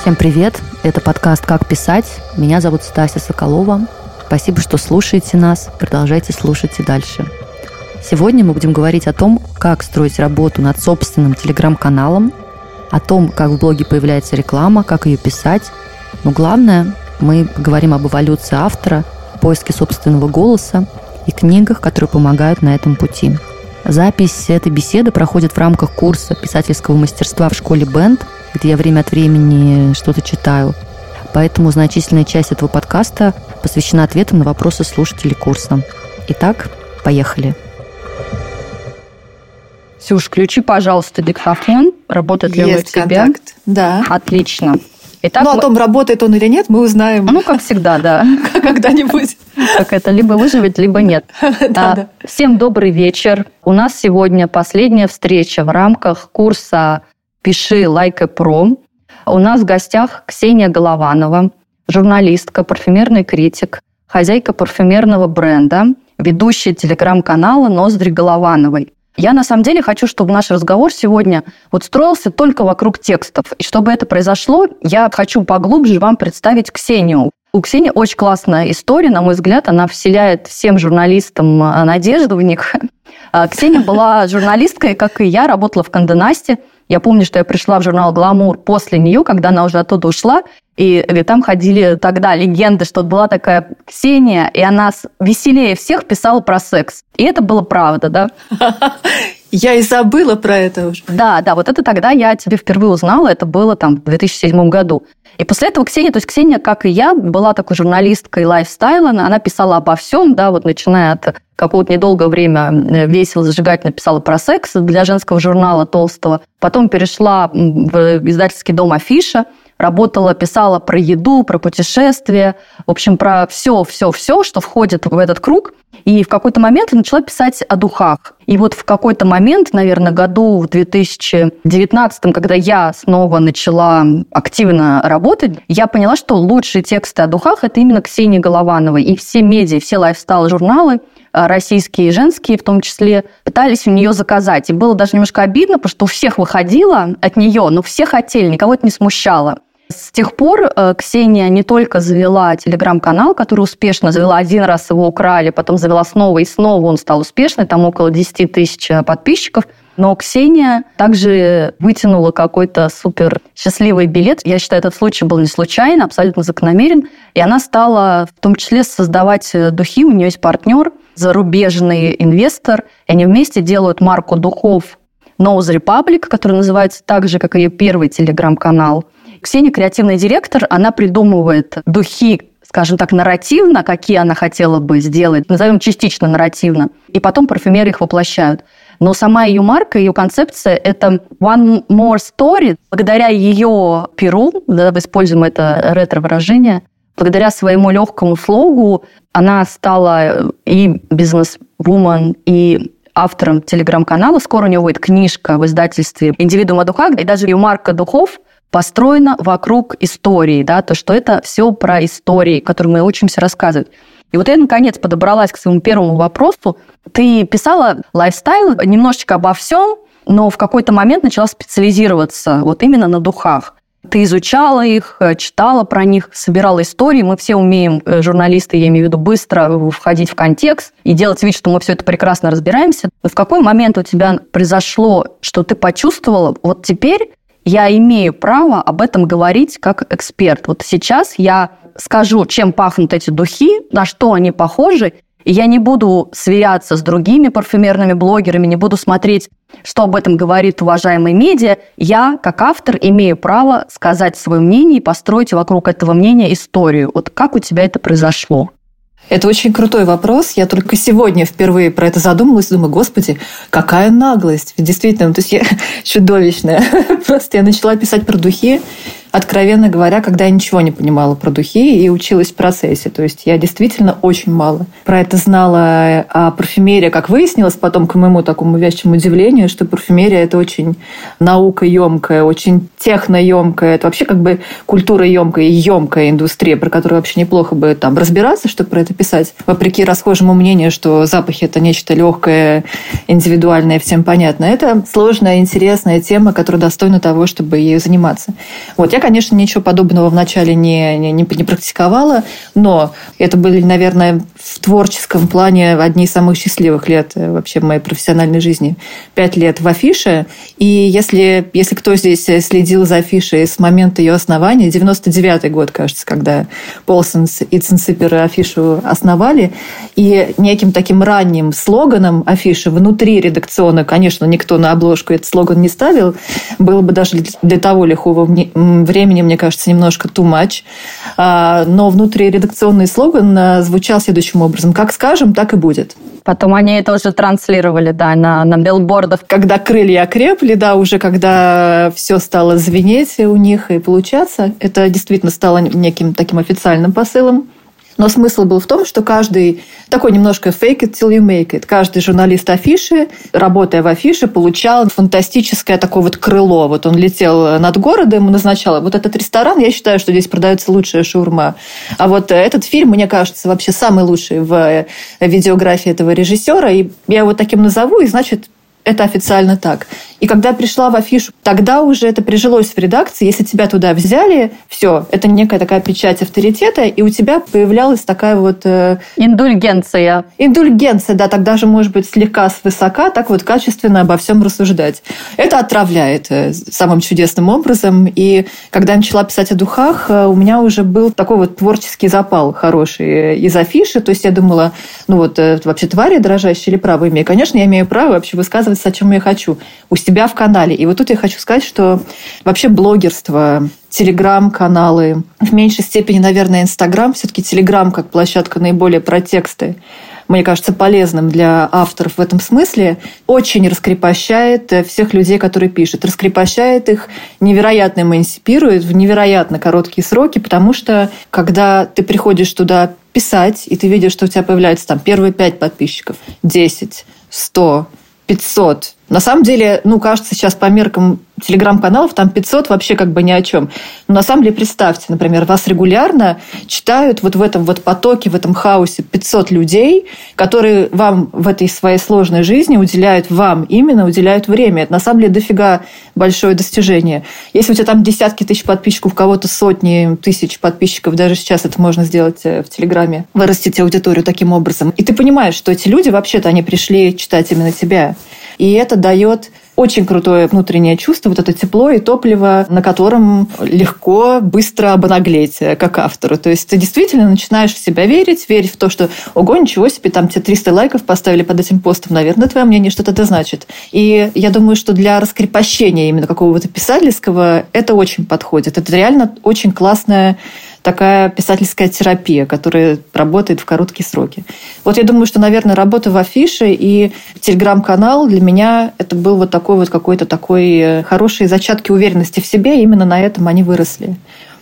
Всем привет! Это подкаст «Как писать». Меня зовут Стася Соколова. Спасибо, что слушаете нас. Продолжайте слушать и дальше. Сегодня мы будем говорить о том, как строить работу над собственным телеграм-каналом, о том, как в блоге появляется реклама, как ее писать. Но главное, мы говорим об эволюции автора, поиске собственного голоса и книгах, которые помогают на этом пути. Запись этой беседы проходит в рамках курса писательского мастерства в школе Бенд – где я время от времени что-то читаю. Поэтому значительная часть этого подкаста посвящена ответам на вопросы слушателей курса. Итак, поехали. Сюш, включи, пожалуйста, диктофон. Работает ли он у тебя? Контакт. Да. Отлично. Итак, ну, о том, работает он или нет, мы узнаем. Ну, как всегда, да. Когда-нибудь. Как это, либо выживет, либо нет. А, всем добрый вечер. У нас сегодня последняя встреча в рамках курса «Пиши, лайкай про». У нас в гостях Ксения Голованова, журналистка, парфюмерный критик, хозяйка парфюмерного бренда, ведущая телеграм-канала «Ноздри Головановой». Я на самом деле хочу, чтобы наш разговор сегодня вот строился только вокруг текстов. И чтобы это произошло, я хочу поглубже вам представить Ксению. У Ксении очень классная история, на мой взгляд, она вселяет всем журналистам а, надежду в них. А, Ксения была журналисткой, как и я, работала в Канденасте – я помню, что я пришла в журнал «Гламур» после нее, когда она уже оттуда ушла, и там ходили тогда легенды, что была такая Ксения, и она веселее всех писала про секс. И это было правда, да? Я и забыла про это уже. Да, да, вот это тогда я тебе впервые узнала, это было там в 2007 году. И после этого Ксения, то есть Ксения, как и я, была такой журналисткой лайфстайла, она писала обо всем, да, вот начиная от какого-то недолгое время э, весело зажигательно писала про секс для женского журнала толстого. Потом перешла в издательский дом Афиша, работала, писала про еду, про путешествия, в общем, про все, все, все, что входит в этот круг. И в какой-то момент начала писать о духах. И вот в какой-то момент, наверное, году в 2019, когда я снова начала активно работать, я поняла, что лучшие тексты о духах – это именно Ксения Головановой. И все медиа, все лайфстайл-журналы – российские и женские в том числе, пытались у нее заказать. И было даже немножко обидно, потому что у всех выходило от нее, но все хотели, никого это не смущало. С тех пор э, Ксения не только завела телеграм-канал, который успешно завела один раз, его украли, потом завела снова и снова он стал успешный, там около 10 тысяч э, подписчиков. Но Ксения также вытянула какой-то супер счастливый билет. Я считаю, этот случай был не случайно, абсолютно закономерен. И она стала в том числе создавать э, духи. У нее есть партнер, зарубежный инвестор. И они вместе делают марку духов Nose Republic, который называется так же, как и ее первый телеграм-канал. Ксения, креативный директор, она придумывает духи, скажем так, нарративно, какие она хотела бы сделать, назовем частично нарративно, и потом парфюмеры их воплощают. Но сама ее марка, ее концепция – это one more story. Благодаря ее перу, да, используем это ретро-выражение, благодаря своему легкому слогу она стала и бизнес-вумен, и автором телеграм-канала. Скоро у нее будет книжка в издательстве «Индивидуума духа», и даже ее марка духов построена вокруг истории, да, то, что это все про истории, которые мы учимся рассказывать. И вот я, наконец, подобралась к своему первому вопросу. Ты писала лайфстайл немножечко обо всем, но в какой-то момент начала специализироваться вот именно на духах. Ты изучала их, э, читала про них, собирала истории. Мы все умеем, э, журналисты, я имею в виду, быстро входить в контекст и делать вид, что мы все это прекрасно разбираемся. Но в какой момент у тебя произошло, что ты почувствовала, вот теперь я имею право об этом говорить как эксперт. Вот сейчас я скажу, чем пахнут эти духи, на что они похожи, и я не буду сверяться с другими парфюмерными блогерами, не буду смотреть, что об этом говорит уважаемый медиа. Я, как автор, имею право сказать свое мнение и построить вокруг этого мнения историю. Вот как у тебя это произошло? Это очень крутой вопрос. Я только сегодня впервые про это задумалась. Думаю, господи, какая наглость. Действительно, то есть я чудовищная. Просто я начала писать про духи откровенно говоря, когда я ничего не понимала про духи и училась в процессе. То есть я действительно очень мало про это знала. А парфюмерия, как выяснилось потом, к моему такому вязчему удивлению, что парфюмерия – это очень наукоемкая, очень техноемкая, это вообще как бы культуроемкая и емкая индустрия, про которую вообще неплохо бы там разбираться, чтобы про это писать. Вопреки расхожему мнению, что запахи – это нечто легкое, индивидуальное, всем понятно. Это сложная, интересная тема, которая достойна того, чтобы ею заниматься. Вот. Я, конечно, ничего подобного вначале не, не, не практиковала, но это были, наверное, в творческом плане одни из самых счастливых лет э, вообще в моей профессиональной жизни. Пять лет в афише. И если, если кто здесь следил за афишей с момента ее основания, 99 год, кажется, когда Полсонс и Цинципер афишу основали, и неким таким ранним слоганом афиши внутри редакционно, конечно, никто на обложку этот слоган не ставил, было бы даже для того лихого времени, мне кажется, немножко too much. А, но внутри редакционный слоган а, звучал следующим образом. Как скажем, так и будет. Потом они это уже транслировали, да, на, на билбордах. Когда крылья окрепли, да, уже когда все стало звенеть у них и получаться, это действительно стало неким таким официальным посылом. Но смысл был в том, что каждый, такой немножко fake it till you make it, каждый журналист афиши, работая в афише, получал фантастическое такое вот крыло. Вот он летел над городом и назначал, вот этот ресторан, я считаю, что здесь продается лучшая шаурма. А вот этот фильм, мне кажется, вообще самый лучший в видеографии этого режиссера. И я его таким назову, и значит, это официально так. И когда пришла в афишу, тогда уже это прижилось в редакции. Если тебя туда взяли, все, это некая такая печать авторитета, и у тебя появлялась такая вот... Э, Индульгенция. Индульгенция, да, тогда же, может быть, слегка свысока, так вот качественно обо всем рассуждать. Это отравляет э, самым чудесным образом. И когда я начала писать о духах, э, у меня уже был такой вот творческий запал хороший из афиши. То есть я думала, ну вот вообще твари дрожащие или право имею? Конечно, я имею право вообще высказывать высказываться, о чем я хочу, у себя в канале. И вот тут я хочу сказать, что вообще блогерство, телеграм-каналы, в меньшей степени, наверное, Инстаграм, все-таки телеграм как площадка наиболее про тексты, мне кажется, полезным для авторов в этом смысле, очень раскрепощает всех людей, которые пишут. Раскрепощает их, невероятно эмансипирует в невероятно короткие сроки, потому что когда ты приходишь туда писать, и ты видишь, что у тебя появляется там первые пять подписчиков, 10, 100, 500. На самом деле, ну, кажется, сейчас по меркам телеграм-каналов там 500 вообще как бы ни о чем. Но на самом деле, представьте, например, вас регулярно читают вот в этом вот потоке, в этом хаосе 500 людей, которые вам в этой своей сложной жизни уделяют вам именно, уделяют время. Это на самом деле дофига большое достижение. Если у тебя там десятки тысяч подписчиков, у кого-то сотни тысяч подписчиков, даже сейчас это можно сделать э, в Телеграме, вырастить аудиторию таким образом. И ты понимаешь, что эти люди вообще-то, они пришли читать именно тебя. И это дает очень крутое внутреннее чувство, вот это тепло и топливо, на котором легко, быстро обнаглеть э, как автору. То есть ты действительно начинаешь в себя верить, верить в то, что ого, ничего себе, там тебе 300 лайков поставили под этим постом, наверное, твое мнение что-то это значит. И я думаю, что для раскрепощения именно какого-то писательского это очень подходит. Это реально очень классная такая писательская терапия, которая работает в короткие сроки. Вот я думаю, что, наверное, работа в афише и телеграм-канал для меня это был вот такой вот какой-то такой э, хорошие зачатки уверенности в себе, именно на этом они выросли.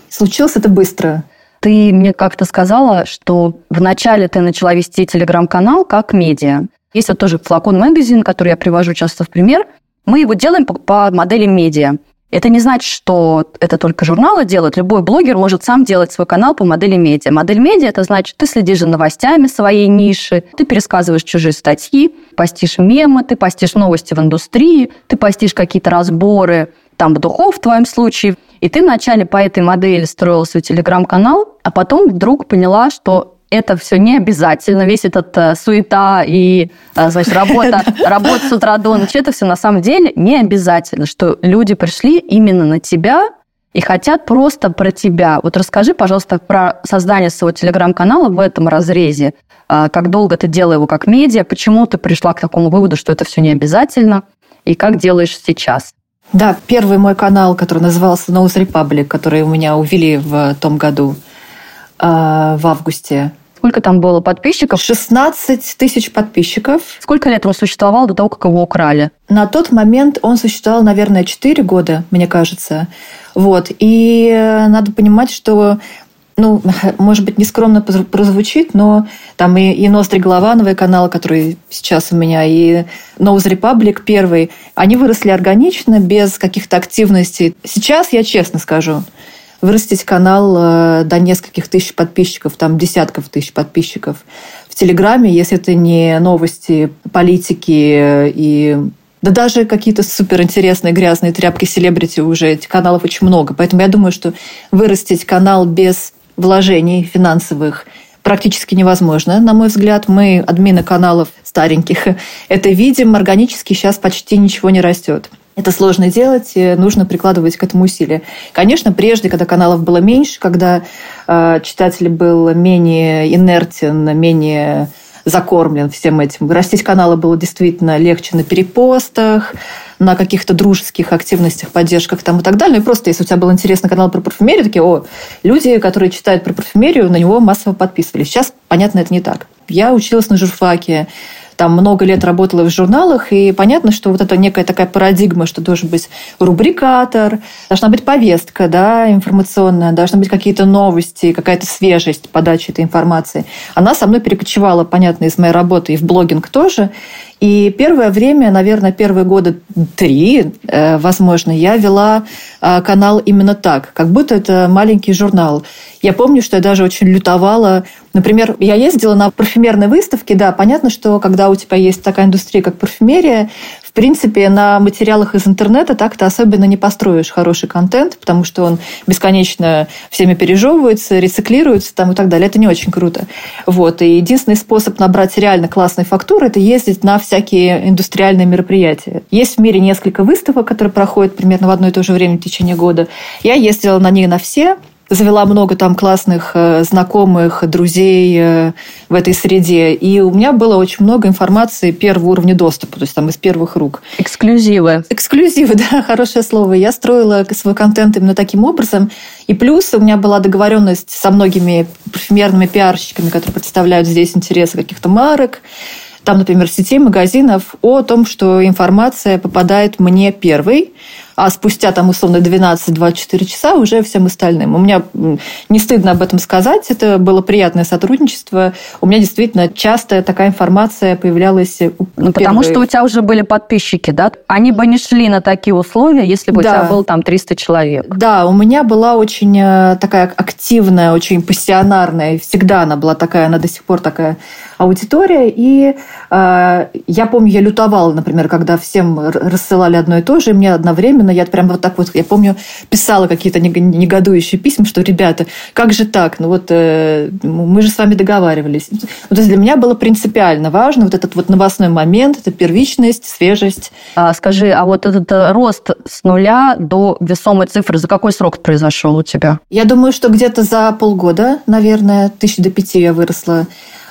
Случилось это быстро. Ты мне как-то сказала, что вначале ты начала вести телеграм-канал как медиа. Есть вот тоже флакон магазин, который я привожу часто в пример. Мы его делаем по модели медиа. Это не значит, что это только журналы делают. Любой блогер может сам делать свой канал по модели медиа. Модель медиа – это значит, ты следишь за новостями своей ниши, ты пересказываешь чужие статьи, постишь мемы, ты постишь новости в индустрии, ты постишь какие-то разборы там духов в твоем случае. И ты вначале по этой модели строил свой телеграм-канал, а потом вдруг поняла, что это все не обязательно, весь этот э, суета и, э, значит, работа, работа с утра до ночи, это все на самом деле не обязательно, что люди пришли именно на тебя и хотят просто про тебя. Вот расскажи, пожалуйста, про создание своего телеграм-канала в этом разрезе. Э, как долго ты делал его как медиа, почему ты пришла к такому выводу, что это все не обязательно, и как делаешь сейчас? Да, первый мой канал, который назывался Nose Republic, который у меня увели в том году, э, в августе, Сколько там было подписчиков? 16 тысяч подписчиков. Сколько лет он существовал до того, как его украли? На тот момент он существовал, наверное, 4 года, мне кажется. Вот. И надо понимать, что ну, может быть, нескромно прозвучит, но там и, и Ностри Головановой канал, который сейчас у меня, и Nose Republic первый, они выросли органично, без каких-то активностей. Сейчас, я честно скажу, вырастить канал э, до нескольких тысяч подписчиков, там десятков тысяч подписчиков в Телеграме, если это не новости политики и да даже какие-то суперинтересные грязные тряпки селебрити уже, этих каналов очень много. Поэтому я думаю, что вырастить канал без вложений финансовых практически невозможно, на мой взгляд. Мы, админы каналов стареньких, это видим, органически сейчас почти ничего не растет. Это сложно делать, нужно прикладывать к этому усилия. Конечно, прежде, когда каналов было меньше, когда э, читатель был менее инертен, менее закормлен всем этим. Растить каналы было действительно легче на перепостах, на каких-то дружеских активностях, поддержках там и так далее. Ну и просто, если у тебя был интересный канал про парфюмерию, такие, о, люди, которые читают про парфюмерию, на него массово подписывались. Сейчас, понятно, это не так. Я училась на журфаке, там много лет работала в журналах, и понятно, что вот это некая такая парадигма, что должен быть рубрикатор, должна быть повестка да, информационная, должны быть какие-то новости, какая-то свежесть подачи этой информации. Она со мной перекочевала, понятно, из моей работы и в блогинг тоже. И первое время, наверное, первые года три, э, возможно, я вела э, канал именно так, как будто это маленький журнал. Я помню, что я даже очень лютовала. Например, я ездила на парфюмерные выставки. Да, понятно, что когда у тебя есть такая индустрия, как парфюмерия, в принципе, на материалах из интернета так-то особенно не построишь хороший контент, потому что он бесконечно всеми пережевывается, рециклируется там и так далее. Это не очень круто. Вот. И единственный способ набрать реально классные фактуры – это ездить на всякие индустриальные мероприятия. Есть в мире несколько выставок, которые проходят примерно в одно и то же время в течение года. Я ездила на них на все, завела много там классных э, знакомых, друзей э, в этой среде. И у меня было очень много информации первого уровня доступа, то есть там из первых рук. Эксклюзивы. Эксклюзивы, да, хорошее слово. Я строила свой контент именно таким образом. И плюс у меня была договоренность со многими парфюмерными пиарщиками, которые представляют здесь интересы каких-то марок, там, например, сетей магазинов о том, что информация попадает мне первой, а спустя там условно 12-24 часа уже всем остальным. У меня не стыдно об этом сказать, это было приятное сотрудничество. У меня действительно часто такая информация появлялась. Ну, потому что у тебя уже были подписчики, да? Они бы не шли на такие условия, если бы да. у тебя было там 300 человек. Да, у меня была очень э, такая активная, очень пассионарная, всегда она была такая, она до сих пор такая аудитория. И э, я помню, я лютовала, например, когда всем рассылали одно и то же, и мне одновременно, я прям вот так вот, я помню, писала какие-то негодующие письма, что, ребята, как же так? Ну вот э, мы же с вами договаривались. Ну, то есть для меня было принципиально важно вот этот вот новостной момент, это первичность, свежесть. А, скажи, а вот этот э, рост с нуля до весомой цифры за какой срок произошел у тебя? Я думаю, что где-то за полгода, наверное, тысяч до пяти я выросла.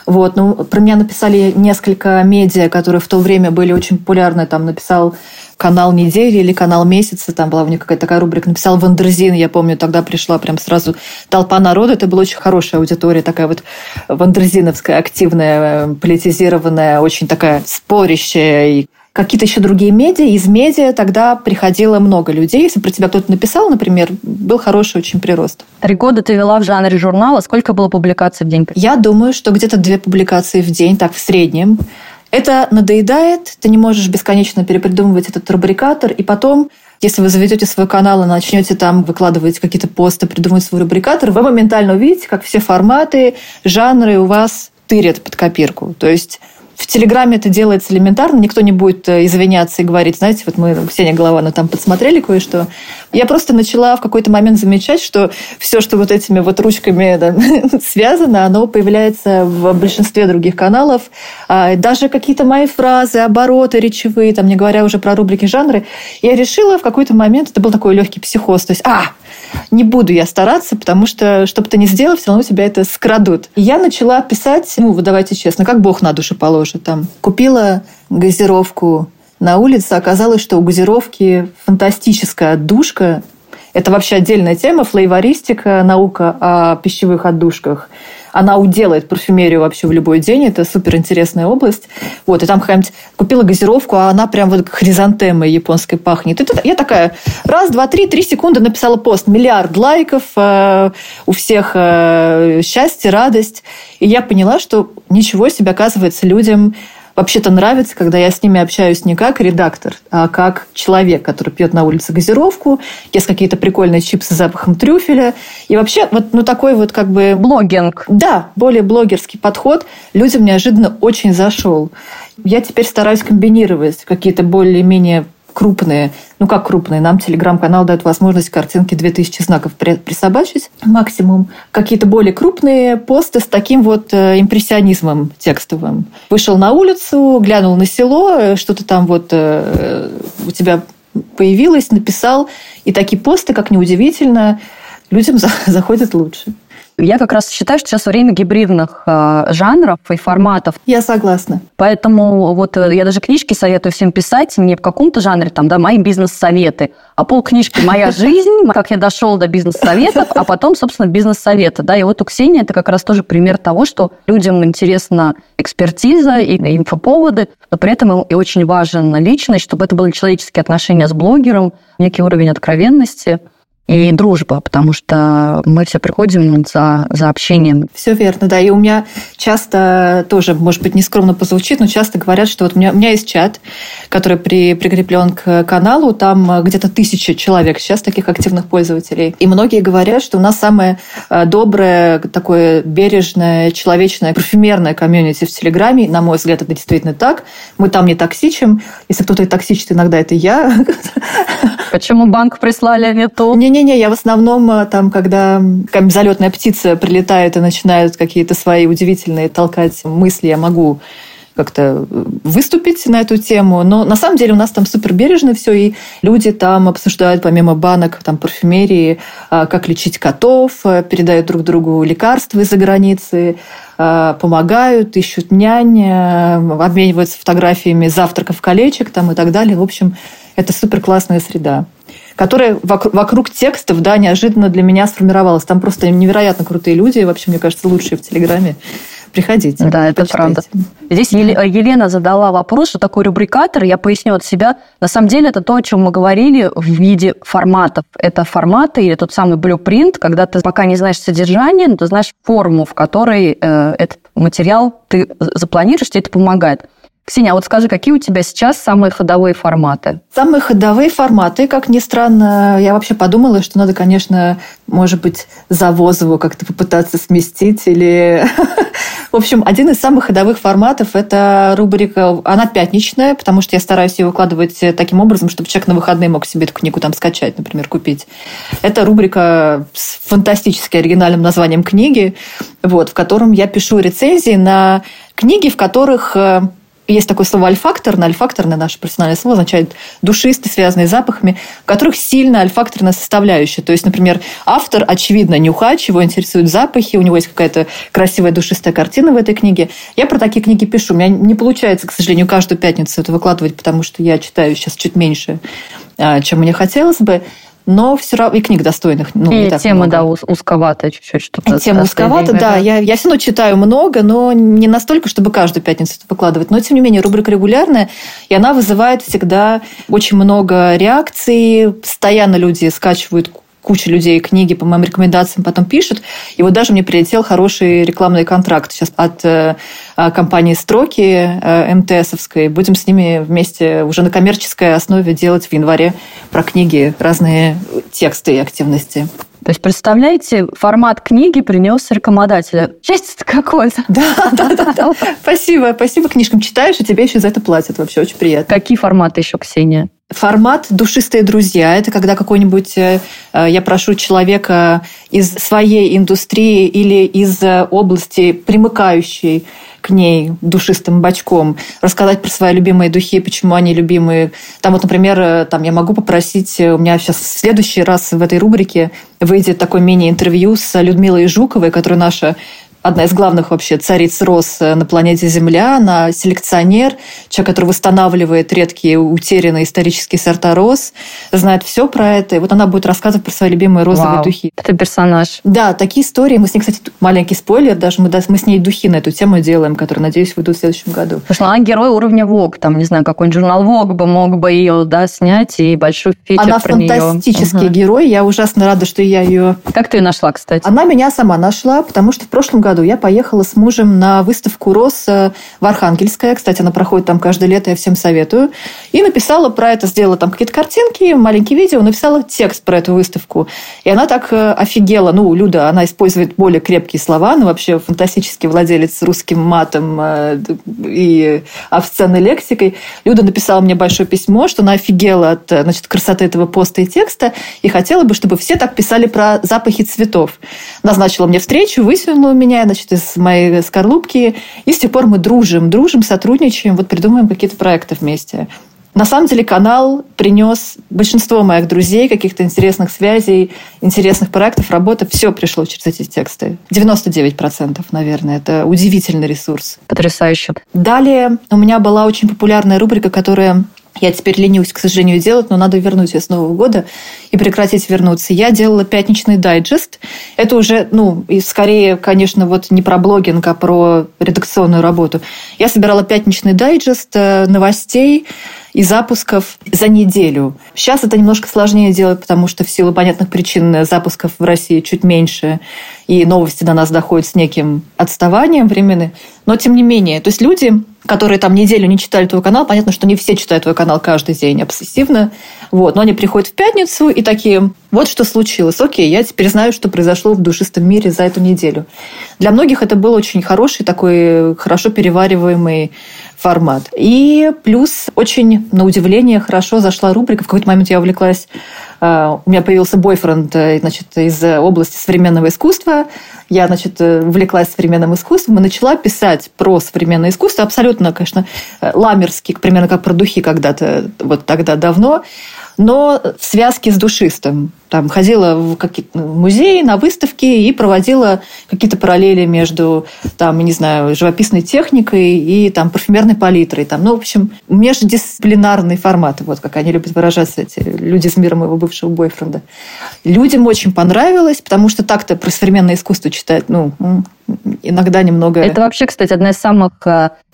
Вот, ну, про меня написали несколько медиа, которые в то время были очень популярны. Там написал канал недели или канал месяца, там была у них какая-то такая рубрика, написал Wonderzine, я помню, тогда пришла прям сразу толпа народа, это была очень хорошая аудитория, такая вот вандерзиновская, активная, политизированная, очень такая спорящая и какие-то еще другие медиа. Из медиа тогда приходило много людей. Если про тебя кто-то написал, например, был хороший очень прирост. Три года ты вела в жанре журнала. Сколько было публикаций в день? Я думаю, что где-то две публикации в день, так в среднем. Это надоедает, ты не можешь бесконечно перепридумывать этот рубрикатор, и потом если вы заведете свой канал и начнете там выкладывать какие-то посты, придумывать свой рубрикатор, вы моментально увидите, как все форматы, жанры у вас тырят под копирку. То есть в Телеграме это делается элементарно, никто не будет э, извиняться и говорить, знаете, вот мы, Ксения Голованова, там подсмотрели кое-что. Я просто начала в какой-то момент замечать, что все, что вот этими вот ручками да, связано, оно появляется в большинстве других каналов. А, даже какие-то мои фразы, обороты речевые, там, не говоря уже про рубрики жанры, я решила в какой-то момент, это был такой легкий психоз, то есть, а, не буду я стараться, потому что, что бы ты ни сделал, все равно тебя это скрадут. И я начала писать, ну, вот давайте честно, как Бог на душу положит. Там, купила газировку на улице, оказалось, что у газировки фантастическая отдушка. Это вообще отдельная тема, флейвористика, наука о пищевых отдушках. Она уделает парфюмерию вообще в любой день. Это супер интересная область. Вот, и там какая-нибудь купила газировку, а она прям вот хризантемой японской пахнет. И тут я такая, раз, два, три, три секунды написала пост. Миллиард лайков, э, у всех э, счастье, радость. И я поняла, что ничего себе, оказывается, людям вообще-то нравится, когда я с ними общаюсь не как редактор, а как человек, который пьет на улице газировку, ест какие-то прикольные чипсы с запахом трюфеля. И вообще вот ну, такой вот как бы... Блогинг. Да, более блогерский подход людям неожиданно очень зашел. Я теперь стараюсь комбинировать какие-то более-менее крупные, ну как крупные, нам телеграм-канал дает возможность картинки 2000 знаков присобачить максимум. Какие-то более крупные посты с таким вот э, импрессионизмом текстовым. Вышел на улицу, глянул на село, э, что-то там вот э, у тебя появилось, написал. И такие посты, как неудивительно, людям заходят лучше. Я как раз считаю, что сейчас время гибридных э, жанров и форматов. Я согласна. Поэтому вот э, я даже книжки советую всем писать не в каком-то жанре, там, да, мои бизнес-советы, а пол книжки «Моя жизнь», как я дошел до бизнес-советов, а потом, собственно, бизнес-советы. Да, и вот у Ксении это как раз тоже пример того, что людям интересна экспертиза и инфоповоды, но при этом и очень важна личность, чтобы это были человеческие отношения с блогером, некий уровень откровенности – и дружба, потому что мы все приходим за, за общением. Все верно, да. И у меня часто тоже, может быть, нескромно позвучит, но часто говорят, что вот у меня, у меня есть чат, который при, прикреплен к каналу, там где-то тысяча человек сейчас таких активных пользователей. И многие говорят, что у нас самое э, доброе, такое бережное, человечное, парфюмерное комьюнити в Телеграме. На мой взгляд, это действительно так. Мы там не токсичим. Если кто-то и токсичит, иногда это я. Почему банк прислали, а не ту? Не, не-не, я в основном э, там, когда залетная птица прилетает и начинает какие-то свои удивительные толкать мысли, я могу как-то э, выступить на эту тему. Но на самом деле у нас там супер бережно все, и люди там обсуждают помимо банок там парфюмерии, а, как лечить котов, э, передают друг другу лекарства из-за границы, помогают, ищут нянь, обмениваются фотографиями завтраков колечек там и так далее. В общем, это супер классная среда которая вокруг, текстов, да, неожиданно для меня сформировалась. Там просто невероятно крутые люди, вообще, мне кажется, лучшие в Телеграме. Приходите. Да, это правда. Здесь Елена задала вопрос, что такое рубрикатор. Я поясню от себя. На самом деле это то, о чем мы говорили в виде форматов. Это форматы или тот самый блюпринт, когда ты пока не знаешь содержание, но ты знаешь форму, в которой э, этот материал ты запланируешь, тебе это помогает. Ксения, а вот скажи, какие у тебя сейчас самые ходовые форматы? Самые ходовые форматы, как ни странно, я вообще подумала, что надо, конечно, может быть, Завозову как-то попытаться сместить или... В общем, один из самых ходовых форматов – это рубрика, она пятничная, потому что я стараюсь ее выкладывать таким образом, чтобы человек на выходные мог себе эту книгу там скачать, например, купить. Это рубрика с фантастически оригинальным названием книги, вот, в котором я пишу рецензии на книги, в которых э, есть такое слово альфакторное. Альфакторное наше профессиональное слово означает душистый, связанный с запахами, в которых сильно альфакторная составляющая. То есть, например, автор, очевидно, нюхач, его интересуют запахи, у него есть какая-то красивая душистая картина в этой книге. Я про такие книги пишу. У меня не получается, к сожалению, каждую пятницу это выкладывать, потому что я читаю сейчас чуть меньше, а, чем мне хотелось бы но все равно и книг достойных. Ну, и тема, много. да, узковатая чуть-чуть. Что-то тема узковата, да. Я, я все равно читаю много, но не настолько, чтобы каждую пятницу это выкладывать. Но, тем не менее, рубрика регулярная, и она вызывает всегда очень много реакций. Постоянно люди скачивают куча людей книги по моим рекомендациям потом пишут. И вот даже мне прилетел хороший рекламный контракт сейчас от э, э компании «Строки» э, МТСовской. Будем с ними вместе уже на коммерческой основе делать в январе про книги разные тексты и активности. То есть, представляете, формат книги принес рекомодателя. Счастье какое-то. Да, да, да, да. Спасибо, спасибо книжкам читаешь, и тебе еще за это платят. Вообще очень приятно. Какие форматы еще, Ксения? Формат «Душистые друзья» – это когда какой-нибудь, э, я прошу человека из своей индустрии или из э, области, примыкающей к ней душистым бачком, рассказать про свои любимые духи, почему они любимые. Там вот, например, э, там я могу попросить, у меня сейчас в следующий раз в этой рубрике выйдет такое мини-интервью с Людмилой Жуковой, которая наша одна из главных вообще цариц роз на планете Земля. Она селекционер, человек, который восстанавливает редкие утерянные исторические сорта роз, знает все про это. И вот она будет рассказывать про свои любимые розовые Вау. духи. Это персонаж. Да, такие истории. Мы с ней, кстати, маленький спойлер, даже мы, да, мы с ней духи на эту тему делаем, которые, надеюсь, выйдут в следующем году. Потому что она герой уровня Vogue. Там, не знаю, какой-нибудь журнал Vogue бы мог бы ее да, снять и большой фичер Она про нее. фантастический Ага. герой. Я ужасно рада, что я ее Как ты ее нашла, кстати? Она меня сама нашла, потому что в прошлом году я поехала с мужем на выставку роз э, в Архангельское. Кстати, она проходит там каждое лето, я всем советую. И написала про это, сделала там какие-то картинки, маленькие видео, написала текст про эту выставку. И она так э, офигела. Ну, Люда, она использует более крепкие слова, она вообще фантастический владелец русским матом э, и обсценной лексикой. Люда написала мне большое письмо, что она офигела от значит, красоты этого поста и текста, и хотела бы, чтобы все так писали про запахи цветов. Назначила мне встречу, высунула меня значит, из моей скорлупки, и с тех пор мы дружим, дружим, сотрудничаем, вот придумываем какие-то проекты вместе. На самом деле канал принес большинство моих друзей, каких-то интересных связей, интересных проектов, работы. Все пришло через эти тексты. 99%, наверное. Это удивительный ресурс. Потрясающе. Далее у меня была очень популярная рубрика, которая я теперь ленюсь, к сожалению, делать, но надо вернуть ее с Нового года и прекратить вернуться. Я делала пятничный дайджест. Это уже, ну, и скорее, конечно, вот не про блогинг, а про редакционную работу. Я собирала пятничный дайджест э, новостей и запусков за неделю. Сейчас это немножко сложнее делать, потому что в силу понятных причин запусков в России чуть меньше, и новости до нас доходят с неким отставанием временным. Но тем не менее, то есть люди, которые там неделю не читали твой канал, понятно, что не все читают твой канал каждый день обсессивно, вот, но они приходят в пятницу и такие, вот что случилось, окей, я теперь знаю, что произошло в душистом мире за эту неделю. Для многих это был очень хороший такой, хорошо перевариваемый формат. И плюс очень, на удивление, хорошо зашла рубрика. В какой-то момент я увлеклась у меня появился бойфренд э, значит, из области современного искусства. Я, значит, э, увлеклась современным искусством и начала писать про современное искусство. Абсолютно, конечно, ламерски, примерно как про духи когда-то, вот тогда давно но в связке с душистым. Там ходила в какие-то музеи, на выставки и проводила какие-то параллели между, там, не знаю, живописной техникой и там, парфюмерной палитрой. Там, ну, в общем, междисциплинарный формат, вот как они любят выражаться, эти люди с мира моего бывшего бойфренда. Людям очень понравилось, потому что так-то про современное искусство читать, ну, иногда немного... Это вообще, кстати, одна из самых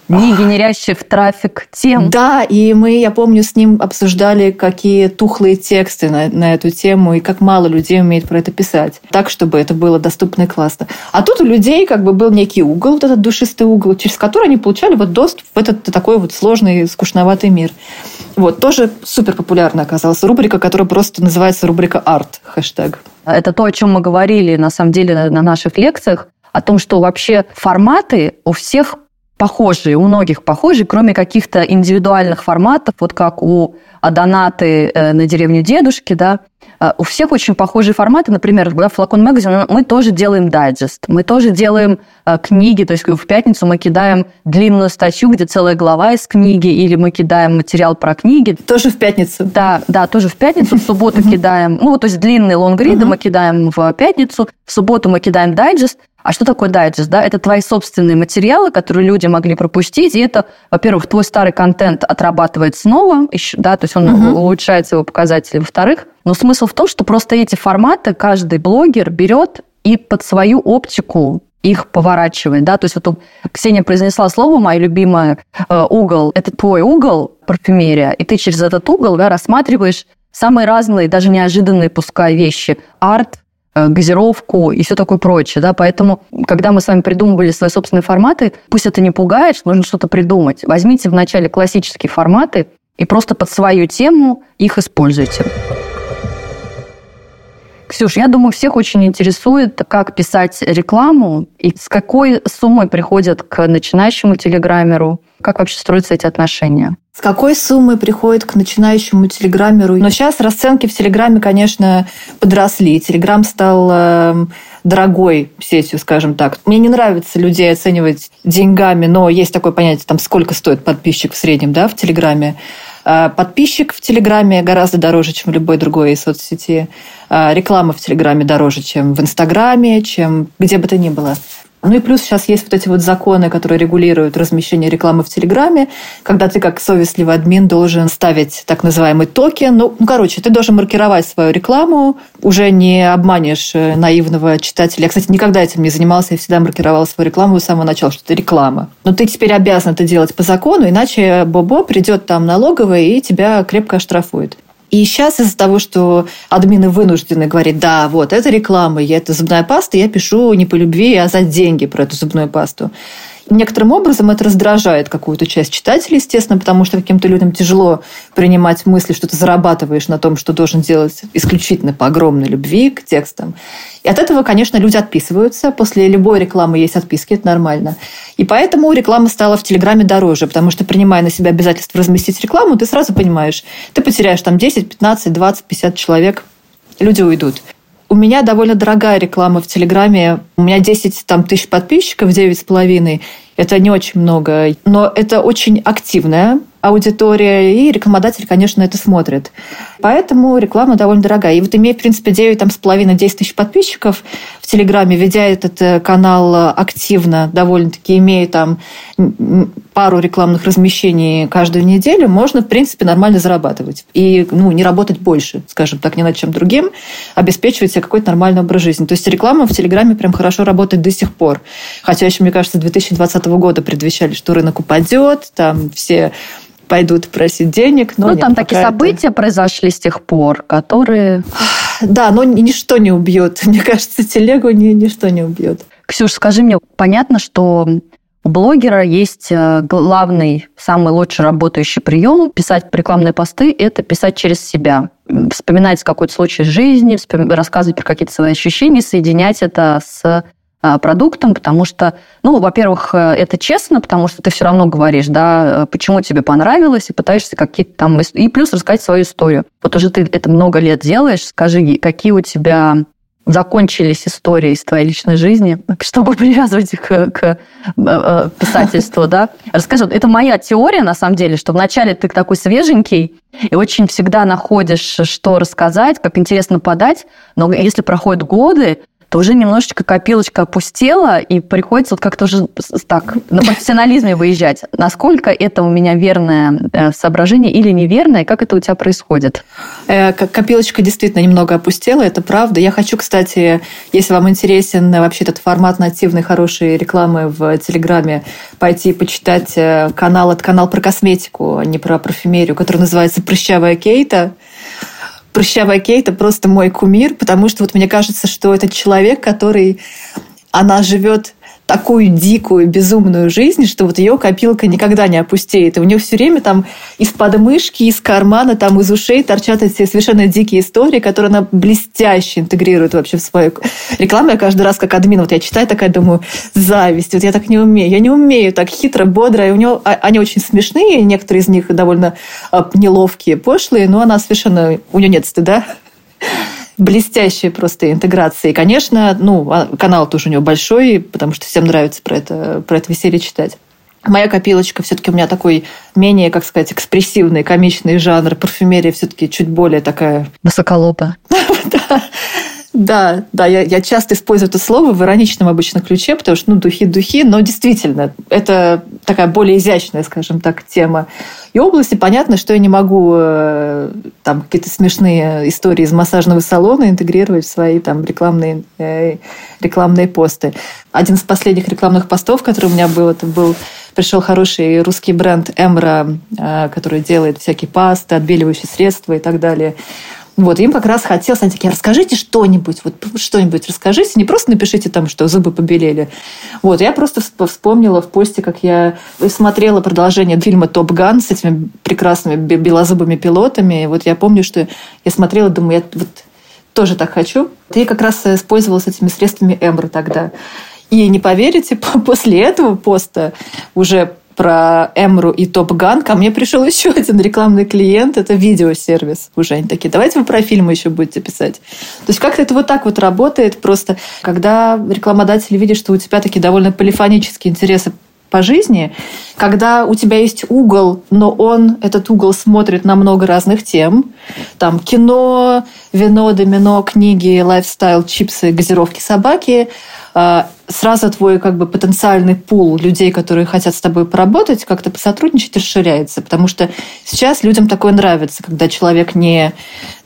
не генерящих трафик тем. Да, и мы, я помню, с ним обсуждали, какие тухлые тексты на, на эту тему, и как мало людей умеет про это писать. Так, чтобы это было доступно и классно. А тут у людей как бы был некий угол, вот этот душистый угол, через который они получали вот доступ в этот такой вот сложный, скучноватый мир. Вот, тоже супер популярна оказалась рубрика, которая просто называется рубрика «Арт», хэштег. Это то, о чем мы говорили, на самом деле, на наших лекциях, о том, что вообще форматы у всех похожие, у многих похожие, кроме каких-то индивидуальных форматов, вот как у донаты на деревню дедушки, да, у всех очень похожие форматы. Например, в Флакон Магазин мы тоже делаем дайджест, мы тоже делаем книги, то есть в пятницу мы кидаем длинную статью, где целая глава из книги, или мы кидаем материал про книги. Тоже в пятницу? Да, да, тоже в пятницу, в субботу кидаем, ну, то есть длинные лонгриды мы кидаем в пятницу, в субботу мы кидаем дайджест, а что такое дайджест? Да? Это твои собственные материалы, которые люди могли пропустить. И это, во-первых, твой старый контент отрабатывает снова, еще, да, то есть он угу. улучшается его показатели. Во-вторых, но смысл в том, что просто эти форматы каждый блогер берет и под свою оптику их поворачивает, да, то есть вот Ксения произнесла слово, мое любимое, э, угол, это твой угол, парфюмерия, и ты через этот угол, да, рассматриваешь самые разные, даже неожиданные, пускай, вещи, арт, газировку и все такое прочее. Да? Поэтому, когда мы с вами придумывали свои собственные форматы, пусть это не пугает, что нужно что-то придумать. Возьмите вначале классические форматы и просто под свою тему их используйте. Ксюш, я думаю, всех очень интересует, как писать рекламу и с какой суммой приходят к начинающему телеграммеру, как вообще строятся эти отношения. С какой суммой приходит к начинающему телеграммеру? Но сейчас расценки в Телеграме, конечно, подросли. Телеграм стал э, дорогой сетью, скажем так. Мне не нравится людей оценивать деньгами, но есть такое понятие, там, сколько стоит подписчик в среднем да, в Телеграме. Подписчик в Телеграме гораздо дороже, чем в любой другой соцсети. Реклама в Телеграме дороже, чем в Инстаграме, чем где бы то ни было. Ну и плюс сейчас есть вот эти вот законы, которые регулируют размещение рекламы в Телеграме, когда ты как совестливый админ должен ставить так называемый токен. Ну, ну, короче, ты должен маркировать свою рекламу, уже не обманешь э, наивного читателя. Я, кстати, никогда этим не занимался, я всегда маркировала свою рекламу с самого начала, что это реклама. Но ты теперь обязан это делать по закону, иначе Бобо придет там налоговая и тебя крепко оштрафует. И сейчас из-за того, что админы вынуждены говорить, да, вот, это реклама, я это зубная паста, я пишу не по любви, а за деньги про эту зубную пасту. Некоторым образом это раздражает какую-то часть читателей, естественно, потому что каким-то людям тяжело принимать мысли, что ты зарабатываешь на том, что должен делать исключительно по огромной любви к текстам. И от этого, конечно, люди отписываются. После любой рекламы есть отписки, это нормально. И поэтому реклама стала в Телеграме дороже, потому что, принимая на себя обязательство разместить рекламу, ты сразу понимаешь, ты потеряешь там 10, 15, 20, 50 человек, люди уйдут. У меня довольно дорогая реклама в Телеграме. У меня 10 там, тысяч подписчиков, 9,5. Это не очень много, но это очень активная аудитория, и рекламодатель, конечно, это смотрит. Поэтому реклама довольно дорогая. И вот имея, в принципе, 9 там, с половиной 10 тысяч подписчиков в Телеграме, ведя этот э, канал активно, довольно-таки имея там пару рекламных размещений каждую неделю, можно, в принципе, нормально зарабатывать. И ну, не работать больше, скажем так, ни над чем другим, обеспечивать себе какой-то нормальный образ жизни. То есть реклама в Телеграме прям хорошо работает до сих пор. Хотя еще, мне кажется, 2020 года предвещали, что рынок упадет, там все пойдут просить денег. Но ну, нет, там такие события произошли с тех пор, которые... Да, но ничто не убьет. Мне кажется, телегу ни, ничто не убьет. Ксюш, скажи мне, понятно, что у блогера есть э, главный, самый лучший работающий прием писать рекламные посты – это писать через себя. Вспоминать какой-то случай жизни, рассказывать про какие-то свои ощущения, соединять это с продуктом, потому что, ну, во-первых, э, это честно, потому что ты все равно говоришь, да, э, почему тебе понравилось, и пытаешься какие-то там... И плюс рассказать свою историю. Вот уже ты это много лет делаешь, скажи, какие у тебя закончились истории из твоей личной жизни, чтобы привязывать их к, к э, писательству, да? Расскажи, это моя теория, на самом деле, что вначале ты такой свеженький и очень всегда находишь, что рассказать, как интересно подать, но если проходят годы, уже немножечко копилочка опустела, и приходится вот как-то уже так на профессионализме выезжать. Насколько это у меня верное э, соображение или неверное, как это у тебя происходит? Э, копилочка действительно немного опустела, это правда. Я хочу, кстати, если вам интересен вообще этот формат нативной хорошей рекламы в Телеграме, пойти почитать э, канал, от канал про косметику, а не про парфюмерию, который называется «Прыщавая Кейта». Прыщавая Кейта просто мой кумир, потому что вот мне кажется, что это человек, который... Она живет такую дикую, безумную жизнь, что вот ее копилка никогда не опустеет. И у нее все время там из подмышки, из кармана, там из ушей торчат эти совершенно дикие истории, которые она блестяще интегрирует вообще в свою рекламу. Я каждый раз как админ, вот я читаю, такая думаю, зависть, вот я так не умею. Я не умею так хитро, бодро. И у нее, а, они очень смешные, некоторые из них довольно а, неловкие, пошлые, но она совершенно, у нее нет стыда блестящая просто интеграция. И, конечно, ну, а, канал тоже у него большой, потому что всем нравится про это, про это веселье читать. Моя копилочка все-таки у меня такой менее, как сказать, экспрессивный, комичный жанр. Парфюмерия все-таки чуть более такая... Высоколоба. Да. Да, я, я часто использую это слово в ироничном обычно ключе, потому что, ну, духи-духи, но действительно, это такая более изящная, скажем так, тема и области. Понятно, что я не могу э, там какие-то смешные истории из массажного салона интегрировать в свои там рекламные, э, рекламные посты. Один из последних рекламных постов, который у меня был, это был пришел хороший русский бренд Эмра, э, который делает всякие пасты, отбеливающие средства и так далее. Вот, им как раз хотелось, они такие, расскажите что-нибудь, вот что-нибудь расскажите, не просто напишите там, что зубы побелели. Вот, я просто вспомнила в посте, как я смотрела продолжение фильма «Топ Ган» с этими прекрасными белозубыми пилотами. И вот я помню, что я смотрела, думаю, я вот тоже так хочу. Ты как раз использовалась этими средствами Эмбра тогда. И не поверите, после этого поста уже про Эмру и Топ Ган, ко мне пришел еще один рекламный клиент, это видеосервис уже. Они такие, давайте вы про фильмы еще будете писать. То есть как-то это вот так вот работает просто, когда рекламодатели видят, что у тебя такие довольно полифонические интересы по жизни, когда у тебя есть угол, но он, этот угол смотрит на много разных тем, там кино, вино, домино, книги, лайфстайл, чипсы, газировки, собаки, а, сразу твой как бы потенциальный пул людей, которые хотят с тобой поработать, как-то посотрудничать, расширяется. Потому что сейчас людям такое нравится, когда человек не,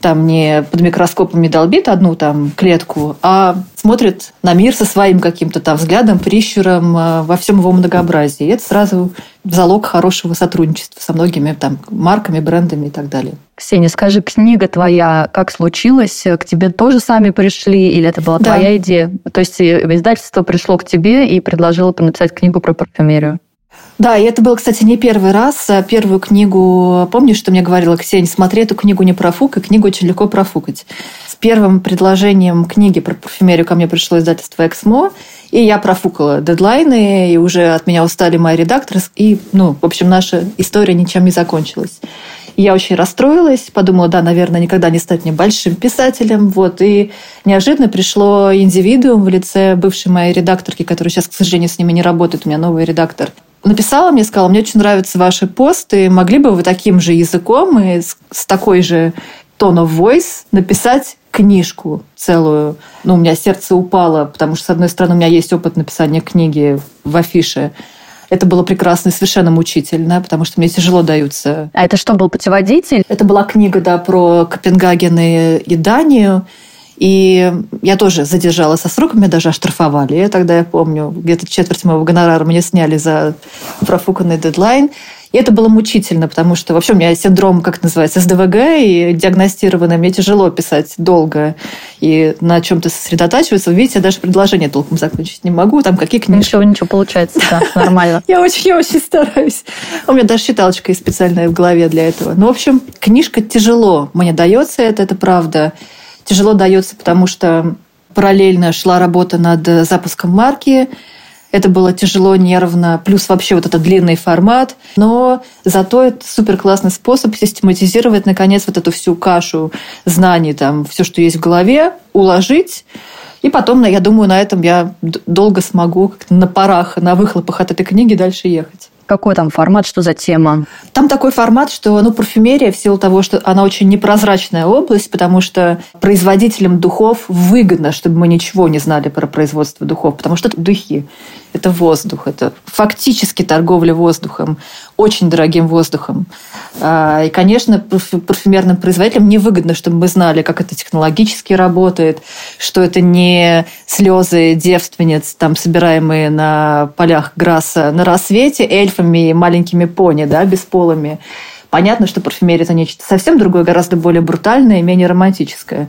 там, не под микроскопом не долбит одну там, клетку, а смотрит на мир со своим каким-то там взглядом, прищуром а, во всем его многообразии. И это сразу залог хорошего сотрудничества со многими там, марками, брендами и так далее. Ксения, скажи, книга твоя как случилась? К тебе тоже сами пришли или это была да. твоя идея? То есть издательство пришло к тебе и предложило написать книгу про парфюмерию? Да, и это был, кстати, не первый раз. Первую книгу, помнишь, что мне говорила Ксения, смотри эту книгу не профукай, книгу очень легко профукать. С первым предложением книги про парфюмерию ко мне пришло издательство «Эксмо», и я профукала дедлайны, и уже от меня устали мои редакторы, и, ну, в общем, наша история ничем не закончилась. Я очень расстроилась, подумала, да, наверное, никогда не стать мне большим писателем. Вот. И неожиданно пришло индивидуум в лице бывшей моей редакторки, которая сейчас, к сожалению, с ними не работает, у меня новый редактор. Написала мне, сказала, мне очень нравятся ваши посты, могли бы вы таким же языком и с, с такой же tone of voice написать книжку целую. Ну, у меня сердце упало, потому что, с одной стороны, у меня есть опыт написания книги в афише, это было прекрасно и совершенно мучительно, потому что мне тяжело даются. А это что, был путеводитель? Это была книга, да, про Копенгаген и Данию. И я тоже задержала со сроком, меня даже оштрафовали. Я тогда, я помню, где-то четверть моего гонорара мне сняли за профуканный дедлайн. И это было мучительно, потому что вообще у меня синдром, как это называется, СДВГ, и диагностированный, мне тяжело писать долго и на чем-то сосредотачиваться. Вы видите, я даже предложение толком закончить не могу. Там какие книжки. Ничего, ничего получается, да, нормально. Я очень, я очень стараюсь. У меня даже считалочка есть специальная в голове для этого. Ну, в общем, книжка тяжело. Мне дается это, это правда. Тяжело дается, потому что параллельно шла работа над запуском марки, это было тяжело, нервно, плюс вообще вот этот длинный формат. Но зато это супер классный способ систематизировать, наконец, вот эту всю кашу знаний, там, все, что есть в голове, уложить. И потом, я думаю, на этом я долго смогу как-то на парах, на выхлопах от этой книги дальше ехать. Какой там формат, что за тема? Там такой формат, что ну, парфюмерия в силу того, что она очень непрозрачная область, потому что производителям духов выгодно, чтобы мы ничего не знали про производство духов, потому что духи, это воздух, это фактически торговля воздухом, очень дорогим воздухом. А, и, конечно, парфюмерным производителям невыгодно, чтобы мы знали, как это технологически работает, что это не слезы девственниц, там, собираемые на полях Грасса на рассвете эльфами, и маленькими пони, да, бесполыми. Понятно, что парфюмерия – это нечто совсем другое, гораздо более брутальное и менее романтическое.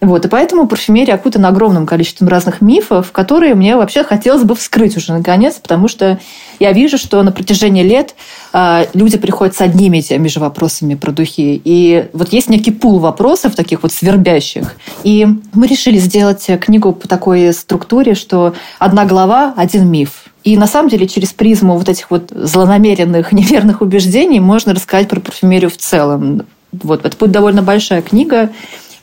Вот. И поэтому парфюмерия окутана огромным количеством разных мифов, которые мне вообще хотелось бы вскрыть уже наконец, потому что я вижу, что на протяжении лет э, люди приходят с одними и теми же вопросами про духи. И вот есть некий пул вопросов, таких вот свербящих. И мы решили сделать книгу по такой структуре, что одна глава – один миф. И на самом деле через призму вот этих вот злонамеренных, неверных убеждений можно рассказать про парфюмерию в целом. Вот, это будет довольно большая книга.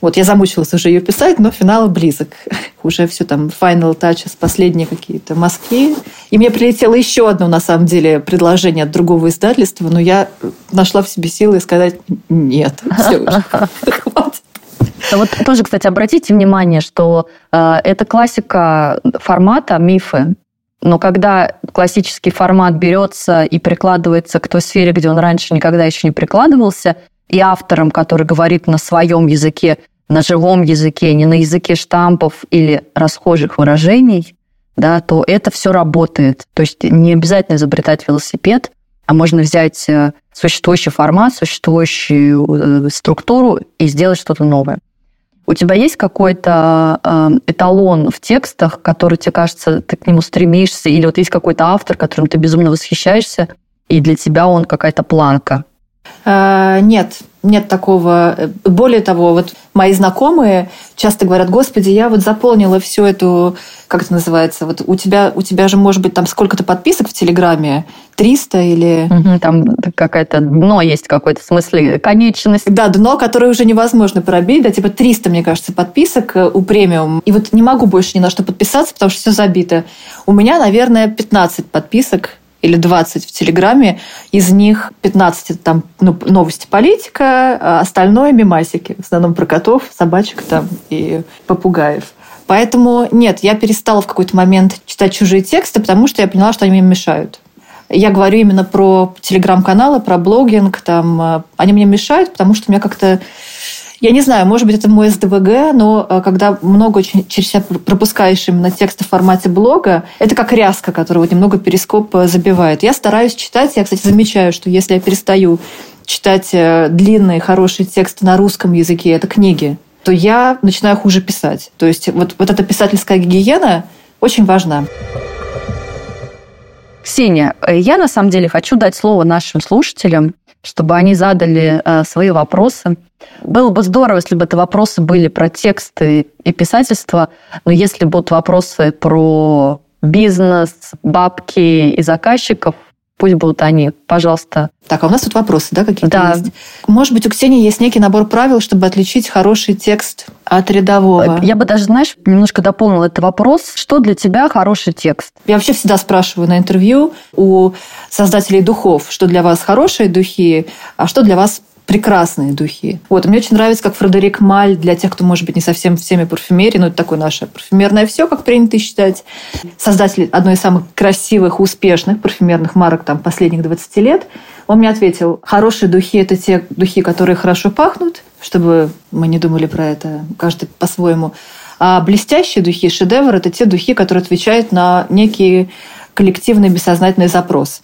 Вот я замучилась уже ее писать, но финал близок. Уже все там final touches, последние какие-то мазки. И мне прилетело еще одно, на самом деле, предложение от другого издательства, но я нашла в себе силы сказать нет. Все уже, хватит. Вот тоже, кстати, обратите внимание, что э, это классика формата мифы. Но когда классический формат берется и прикладывается к той сфере, где он раньше никогда еще не прикладывался, и автором, который говорит на своем языке, на живом языке, не на языке штампов или расхожих выражений, да, то это все работает. То есть не обязательно изобретать велосипед, а можно взять э, существующий формат, существующую э, структуру и сделать что-то новое. У тебя есть какой-то э, эталон в текстах, который тебе кажется, ты к нему стремишься, или вот есть какой-то автор, которым ты безумно восхищаешься, и для тебя он какая-то планка? А, нет, нет такого. Более того, вот мои знакомые часто говорят, господи, я вот заполнила всю эту, как это называется, вот у тебя, у тебя же может быть там сколько-то подписок в Телеграме, 300 или... Угу, там какое-то дно есть какой-то, в смысле, конечность. Да, дно, которое уже невозможно пробить, да, типа 300, мне кажется, подписок э, у премиум. И вот не могу больше ни на что подписаться, потому что все забито. У меня, наверное, 15 подписок или 20 в Телеграме. Из них 15 там ну, новости политика, а остальное мемасики. В основном про котов, собачек там и попугаев. Поэтому нет, я перестала в какой-то момент читать чужие тексты, потому что я поняла, что они мне мешают. Я говорю именно про телеграм-каналы, про блогинг. Там, э, они мне мешают, потому что у меня как-то я не знаю, может быть, это мой СДВГ, но э, когда много очень через себя пропускаешь именно тексты в формате блога, это как ряска, которая вот немного перископ э, забивает. Я стараюсь читать. Я, кстати, замечаю, что если я перестаю читать длинные, хорошие тексты на русском языке, это книги, то я начинаю хуже писать. То есть вот, вот эта писательская гигиена очень важна. Ксения, э, я на самом деле хочу дать слово нашим слушателям, чтобы они задали э, свои вопросы. Было бы здорово, если бы это вопросы были про тексты и писательство, но если будут вопросы про бизнес, бабки и заказчиков, Пусть будут они, пожалуйста. Так, а у нас тут вопросы, да, какие-то да. есть? Может быть, у Ксении есть некий набор правил, чтобы отличить хороший текст от рядового? Я бы даже, знаешь, немножко дополнила этот вопрос. Что для тебя хороший текст? Я вообще всегда спрашиваю на интервью у создателей духов, что для вас хорошие духи, а что для вас прекрасные духи. Вот, мне очень нравится, как Фредерик Маль, для тех, кто, может быть, не совсем в теме парфюмерии, но это такое наше парфюмерное все, как принято считать. Создатель одной из самых красивых, успешных парфюмерных марок там, последних 20 лет. Он мне ответил, хорошие духи – это те духи, которые хорошо пахнут, чтобы мы не думали про это, каждый по-своему. А блестящие духи, шедевр – это те духи, которые отвечают на некий коллективный бессознательный запрос.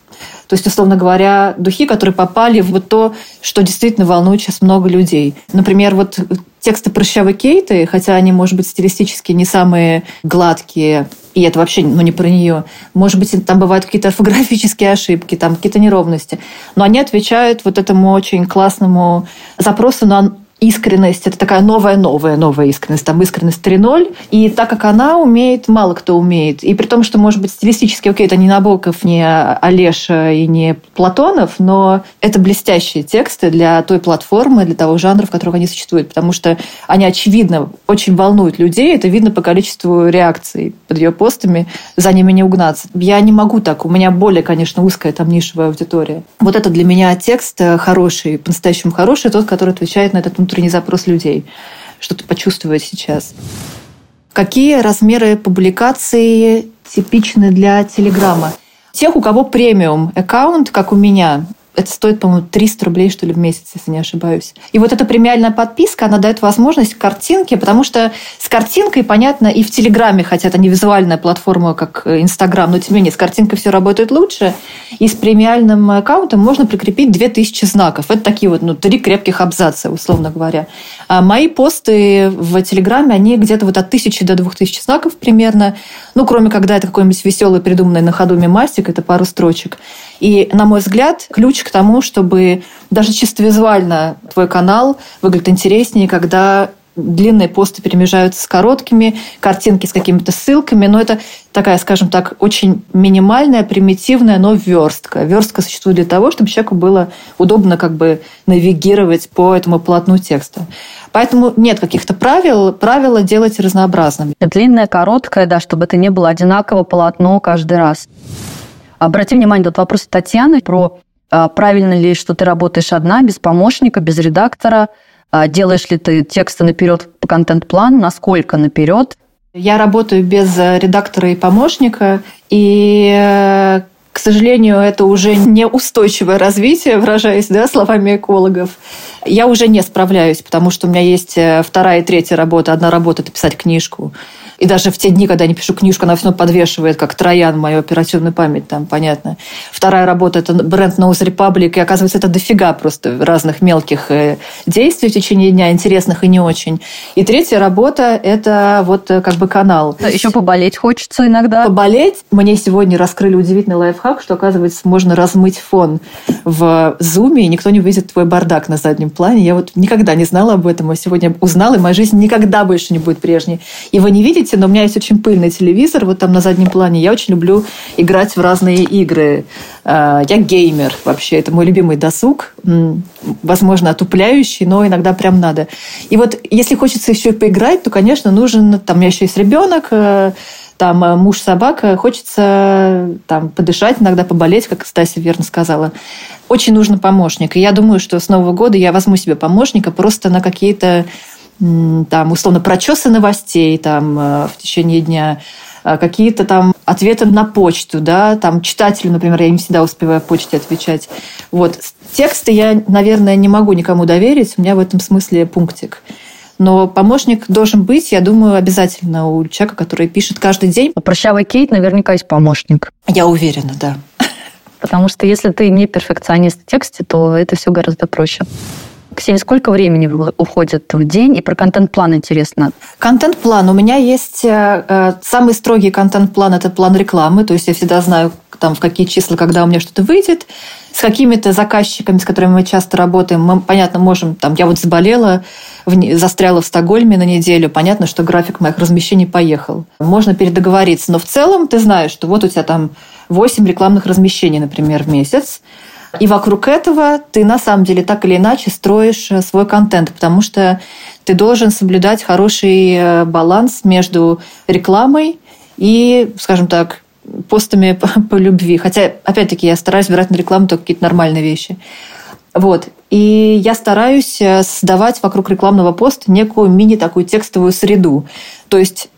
То есть, условно говоря, духи, которые попали в вот то, что действительно волнует сейчас много людей. Например, вот тексты прыщавой Кейты, хотя они, может быть, стилистически не самые гладкие, и это вообще ну, не про нее. Может быть, там бывают какие-то орфографические ошибки, там какие-то неровности. Но они отвечают вот этому очень классному запросу на искренность, это такая новая-новая-новая искренность, там искренность 3.0, и так как она умеет, мало кто умеет, и при том, что, может быть, стилистически, окей, это не Набоков, не Олеша и не Платонов, но это блестящие тексты для той платформы, для того жанра, в котором они существуют, потому что они, очевидно, очень волнуют людей, это видно по количеству реакций под ее постами, за ними не угнаться. Я не могу так, у меня более, конечно, узкая там нишевая аудитория. Вот это для меня текст хороший, по-настоящему хороший, тот, который отвечает на этот внутренний запрос людей, что-то почувствовать сейчас. Какие размеры публикации типичны для Телеграма? Тех, у кого премиум аккаунт, как у меня, это стоит, по-моему, 300 рублей, что ли, в месяц, если не ошибаюсь. И вот эта премиальная подписка, она дает возможность картинке, потому что с картинкой, понятно, и в Телеграме, хотя это не визуальная платформа, как Инстаграм, но тем не менее с картинкой все работает лучше. И с премиальным аккаунтом можно прикрепить 2000 знаков. Это такие вот, ну, три крепких абзаца, условно говоря. А мои посты в Телеграме, они где-то вот от 1000 до 2000 знаков примерно. Ну, кроме когда это какой-нибудь веселый, придуманный на ходу мемастик, это пару строчек. И, на мой взгляд, ключ к тому, чтобы даже чисто визуально твой канал выглядит интереснее, когда длинные посты перемежаются с короткими, картинки с какими-то ссылками, но это такая, скажем так, очень минимальная, примитивная, но верстка. Верстка существует для того, чтобы человеку было удобно как бы навигировать по этому полотну текста. Поэтому нет каких-то правил, правила делать разнообразными. Длинное, короткое, да, чтобы это не было одинаково полотно каждый раз. Обрати внимание, тут вопрос Татьяны про а, правильно ли, что ты работаешь одна, без помощника, без редактора, а, делаешь ли ты тексты наперед по контент-плану, насколько наперед. Я работаю без редактора и помощника, и к сожалению, это уже неустойчивое развитие, выражаясь да, словами экологов. Я уже не справляюсь, потому что у меня есть э, вторая и третья работа. Одна работа – это писать книжку. И даже в те дни, когда я не пишу книжку, она все равно подвешивает, как троян, мою оперативную память, там, понятно. Вторая работа – это бренд Nose Republic, и оказывается, это дофига просто разных мелких э, действий в течение дня, интересных и не очень. И третья работа – это вот э, как бы канал. Еще поболеть хочется иногда. Поболеть. Мне сегодня раскрыли удивительный лайфхак, что, оказывается, можно размыть фон в зуме, и никто не увидит твой бардак на заднем плане. Я вот никогда не знала об этом, а сегодня узнала, и моя жизнь никогда больше не будет прежней. И вы не видите, но у меня есть очень пыльный телевизор, вот там на заднем плане. Я очень люблю играть в разные игры. А, я геймер вообще, это мой любимый досуг. Возможно, отупляющий, но иногда прям надо. И вот если хочется еще поиграть, то, конечно, нужен... Там у меня еще есть ребенок, э, там э, муж собака, хочется там подышать, иногда поболеть, как Стася верно сказала. Очень нужен помощник. И я думаю, что с Нового года я возьму себе помощника просто на какие-то там, условно, прочесы новостей там, э, в течение дня, э, какие-то там ответы на почту, да, там читателю, например, я не всегда успеваю в почте отвечать. Вот. Тексты я, наверное, не могу никому доверить, у меня в этом смысле пунктик. Но помощник должен быть, я думаю, обязательно у человека, который пишет каждый день. У прощавой Кейт наверняка есть помощник. Я уверена, да. Потому что если ты не перфекционист в тексте, то это все гораздо проще. Ксения, сколько времени уходит в день? И про контент-план интересно. Контент-план. У меня есть э, э, самый строгий контент-план – это план рекламы. То есть я всегда знаю, там, в какие числа, когда у меня что-то выйдет. С какими-то заказчиками, с которыми мы часто работаем, мы, понятно, можем, там, я вот заболела, в, застряла в Стокгольме на неделю, понятно, что график моих размещений поехал. Можно передоговориться, но в целом ты знаешь, что вот у тебя там 8 рекламных размещений, например, в месяц, и вокруг этого ты на самом деле так или иначе строишь э, свой контент, потому что ты должен соблюдать хороший э, баланс между рекламой и, скажем так, постами по, любви. Хотя, опять-таки, я стараюсь брать на рекламу только какие-то нормальные вещи. Вот. И я стараюсь э, создавать вокруг рекламного поста некую мини такую текстовую среду. То есть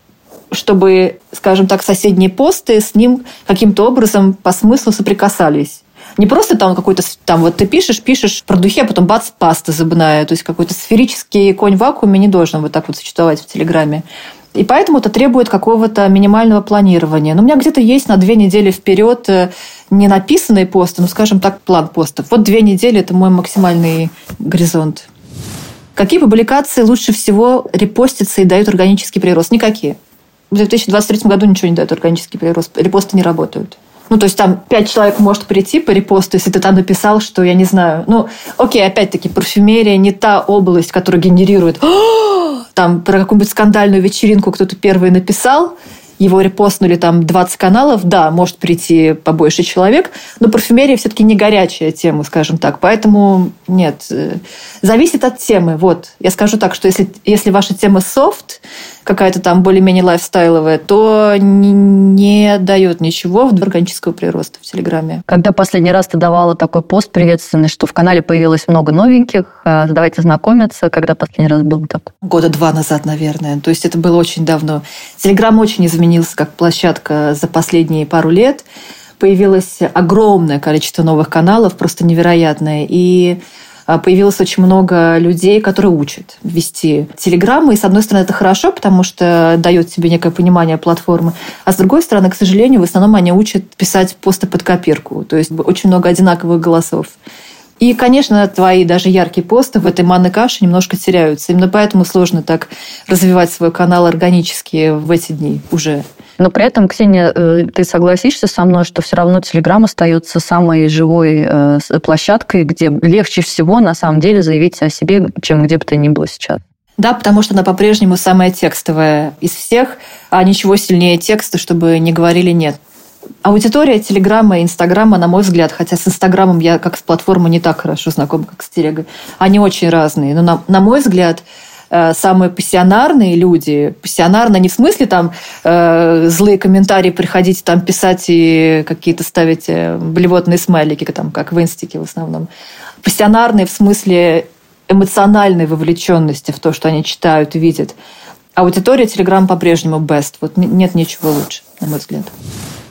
чтобы, скажем так, соседние посты с ним каким-то образом по смыслу соприкасались. Не просто там какой-то, там вот ты пишешь, пишешь про духи, а потом бац, паста зубная. То есть какой-то сферический конь в вакууме не должен вот так вот существовать в Телеграме. И поэтому это требует какого-то минимального планирования. Но у меня где-то есть на две недели вперед э, не написанные посты, но, скажем так, план постов. Вот две недели – это мой максимальный горизонт. Какие публикации лучше всего репостятся и дают органический прирост? Никакие. В 2023 году ничего не дает органический прирост. Репосты не работают. Ну, то есть там пять человек может прийти по репосту, если ты там написал, что, я не знаю, ну, окей, опять-таки, парфюмерия не та область, которая генерирует. Там про какую-нибудь скандальную вечеринку кто-то первый написал, его репостнули там 20 каналов, да, может прийти побольше человек, но парфюмерия все-таки не горячая тема, скажем так. Поэтому нет, э, зависит от темы. Вот, я скажу так, что если, если ваша тема софт, какая-то там более-менее лайфстайловая, то не, не дает ничего в органического прироста в Телеграме. Когда последний раз ты давала такой пост приветственный, что в канале появилось много новеньких, э, давайте знакомиться, когда последний раз был так? Года два назад, наверное. То есть это было очень давно. Телеграм очень изменился изменился как площадка за последние пару лет. Появилось огромное количество новых каналов, просто невероятное. И а, появилось очень много людей, которые учат вести телеграммы. И, с одной стороны, это хорошо, потому что дает тебе некое понимание платформы. А с другой стороны, к сожалению, в основном они учат писать посты под копирку. То есть очень много одинаковых голосов. И, конечно, твои даже яркие посты в этой манной каше немножко теряются. Именно поэтому сложно так развивать свой канал органически в эти дни уже. Но при этом, Ксения, э, ты согласишься со мной, что все равно Телеграм остается самой живой э, площадкой, где легче всего на самом деле заявить о себе, чем где бы то ни было сейчас? Да, потому что она по-прежнему самая текстовая из всех, а ничего сильнее текста, чтобы не говорили «нет». Аудитория Телеграма и Инстаграма, на мой взгляд, хотя с Инстаграмом я как с платформой не так хорошо знакома, как с Телегой, они очень разные. Но на, на мой взгляд, э, самые пассионарные люди, пассионарно не в смысле там э, злые комментарии приходить там писать и какие-то ставить э, блевотные смайлики, там, как в инстике в основном. Пассионарные в смысле эмоциональной вовлеченности в то, что они читают видят. Аудитория Телеграм по-прежнему best. Вот нет ничего лучше, на мой взгляд.